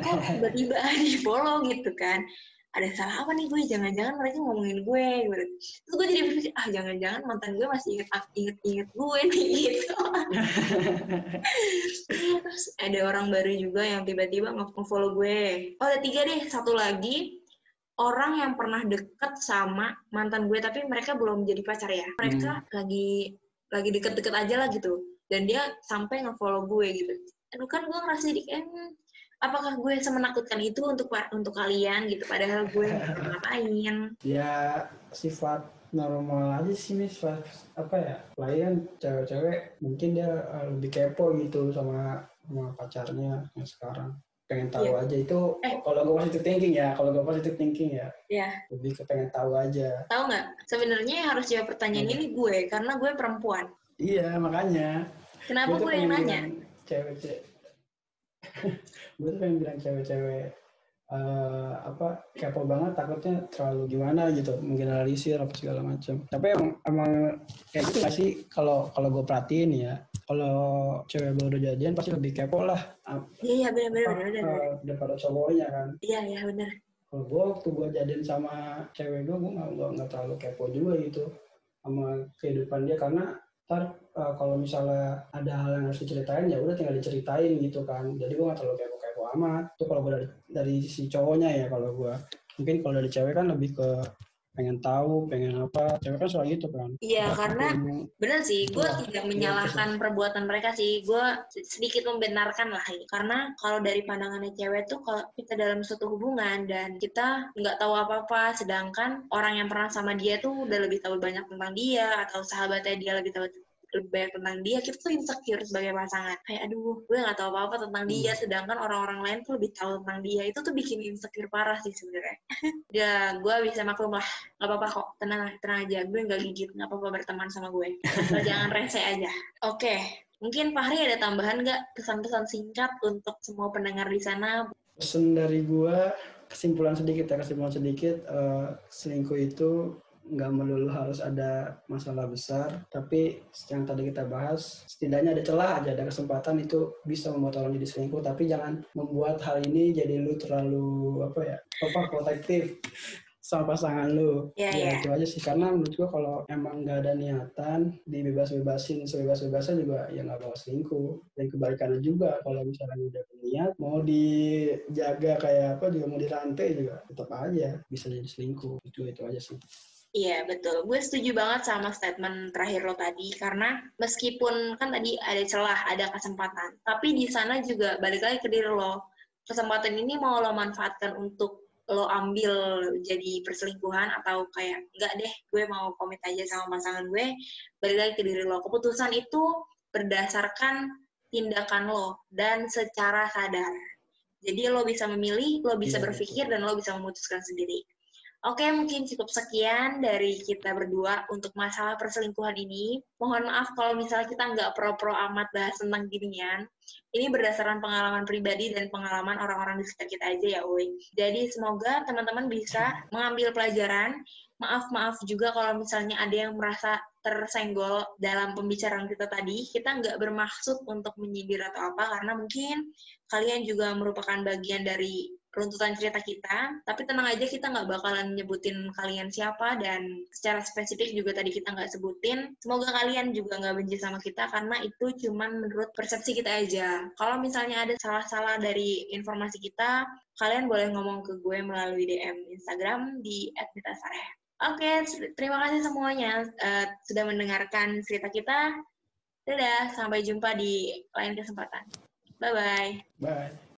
Speaker 1: Kok tiba-tiba (laughs) di follow gitu kan ada salah apa nih gue? Jangan-jangan mereka ngomongin gue gitu. Terus gue jadi berpikir ah jangan-jangan mantan gue masih inget inget inget gue nih (laughs) gitu. Terus ada orang baru juga yang tiba-tiba nge-follow gue. Oh ada tiga deh. Satu lagi orang yang pernah deket sama mantan gue tapi mereka belum jadi pacar ya. Mereka hmm. lagi lagi deket-deket aja lah gitu. Dan dia sampai nge-follow gue gitu. Aduh kan gue ngerasa jadi kan apakah gue semenakutkan itu untuk untuk kalian gitu? Padahal gue (laughs) ngapain.
Speaker 2: Ya sifat normal aja sih sifat apa ya lain cewek-cewek mungkin dia eh, lebih kepo gitu sama sama pacarnya yang sekarang. Pengen tahu yeah. aja. Itu eh. kalau gue positive thinking ya kalau gue positive thinking ya.
Speaker 1: Yeah.
Speaker 2: lebih ke pengen tahu aja.
Speaker 1: Tahu nggak? Sebenarnya harus jawab pertanyaan hmm. ini gue karena gue perempuan.
Speaker 2: Iya makanya.
Speaker 1: Kenapa gue, gue yang nanya?
Speaker 2: cewek-cewek gue tuh pengen bilang cewek-cewek uh, apa kepo banget takutnya terlalu gimana gitu menggeneralisir apa segala macam tapi emang emang kayak gitu gak sih? Kalau kalau gue perhatiin ya kalau cewek baru jadian pasti lebih kepo lah.
Speaker 1: Iya iya benar benar uh,
Speaker 2: daripada cowoknya kan.
Speaker 1: Iya iya benar
Speaker 2: kalau gue waktu gue jadian sama cewek gue gue nggak nggak terlalu kepo juga gitu sama kehidupan dia karena ntar uh, kalau misalnya ada hal yang harus diceritain ya udah tinggal diceritain gitu kan. Jadi gue gak terlalu kepo kepo amat. Tuh kalau gue dari dari si cowoknya ya kalau gue mungkin kalau dari cewek kan lebih ke pengen tahu pengen apa. Cewek kan soal gitu kan.
Speaker 1: Iya karena benar sih gue ya, tidak menyalahkan ya, perbuatan mereka sih. Gue sedikit membenarkan lah ini karena kalau dari pandangannya cewek tuh kalau kita dalam suatu hubungan dan kita nggak tahu apa-apa sedangkan orang yang pernah sama dia tuh udah lebih tahu banyak tentang dia atau sahabatnya dia lebih tahu lebih banyak tentang dia kita tuh insecure sebagai pasangan. Kayak aduh gue nggak tahu apa apa tentang dia. Hmm. sedangkan orang-orang lain tuh lebih tahu tentang dia. Itu tuh bikin insecure parah sih sebenarnya. (laughs) Ya gue bisa maklum lah. Nggak apa-apa kok. Tenang tenang aja. Gue nggak gigit. Nggak apa-apa berteman sama gue. (laughs) Jangan rese aja. Oke. Okay. Mungkin Fahri ada tambahan nggak pesan-pesan singkat untuk semua pendengar di sana?
Speaker 2: Pesan dari gue, kesimpulan sedikit ya, kesimpulan sedikit, uh, selingkuh itu nggak melulu harus ada masalah besar, tapi yang tadi kita bahas, setidaknya ada celah aja, ada kesempatan itu bisa membuat orang jadi selingkuh, tapi jangan membuat hal ini jadi lu terlalu apa ya, apa protektif sama pasangan lu.
Speaker 1: Yeah, ya yeah.
Speaker 2: itu aja sih. Karena menurut gua kalau emang nggak ada niatan, dibebas-bebasin sebebas-bebasnya juga ya nggak bawa selingkuh. Dan kebalikannya juga kalau misalnya udah berniat, mau dijaga kayak apa juga mau dirantai juga tetap aja bisa jadi selingkuh. Itu itu aja sih.
Speaker 1: Iya, betul. Gue setuju banget sama statement terakhir lo tadi, karena meskipun kan tadi ada celah, ada kesempatan, tapi di sana juga balik lagi ke diri lo. Kesempatan ini mau lo manfaatkan untuk lo ambil jadi perselingkuhan atau kayak enggak deh gue mau komit aja sama pasangan gue balik lagi ke diri lo keputusan itu berdasarkan tindakan lo dan secara sadar jadi lo bisa memilih lo bisa yeah, berpikir dan lo bisa memutuskan sendiri Oke, mungkin cukup sekian dari kita berdua untuk masalah perselingkuhan ini. Mohon maaf kalau misalnya kita nggak pro-pro amat bahas tentang ginian. Ini berdasarkan pengalaman pribadi dan pengalaman orang-orang di sekitar kita aja ya, Uy. Jadi semoga teman-teman bisa mengambil pelajaran. Maaf-maaf juga kalau misalnya ada yang merasa tersenggol dalam pembicaraan kita tadi. Kita nggak bermaksud untuk menyindir atau apa, karena mungkin kalian juga merupakan bagian dari runtutan cerita kita, tapi tenang aja kita nggak bakalan nyebutin kalian siapa dan secara spesifik juga tadi kita nggak sebutin. Semoga kalian juga nggak benci sama kita karena itu cuman menurut persepsi kita aja. Kalau misalnya ada salah-salah dari informasi kita, kalian boleh ngomong ke gue melalui DM Instagram di @mitasareh. Oke, terima kasih semuanya uh, sudah mendengarkan cerita kita. Dadah, sampai jumpa di lain kesempatan. Bye-bye.
Speaker 2: Bye.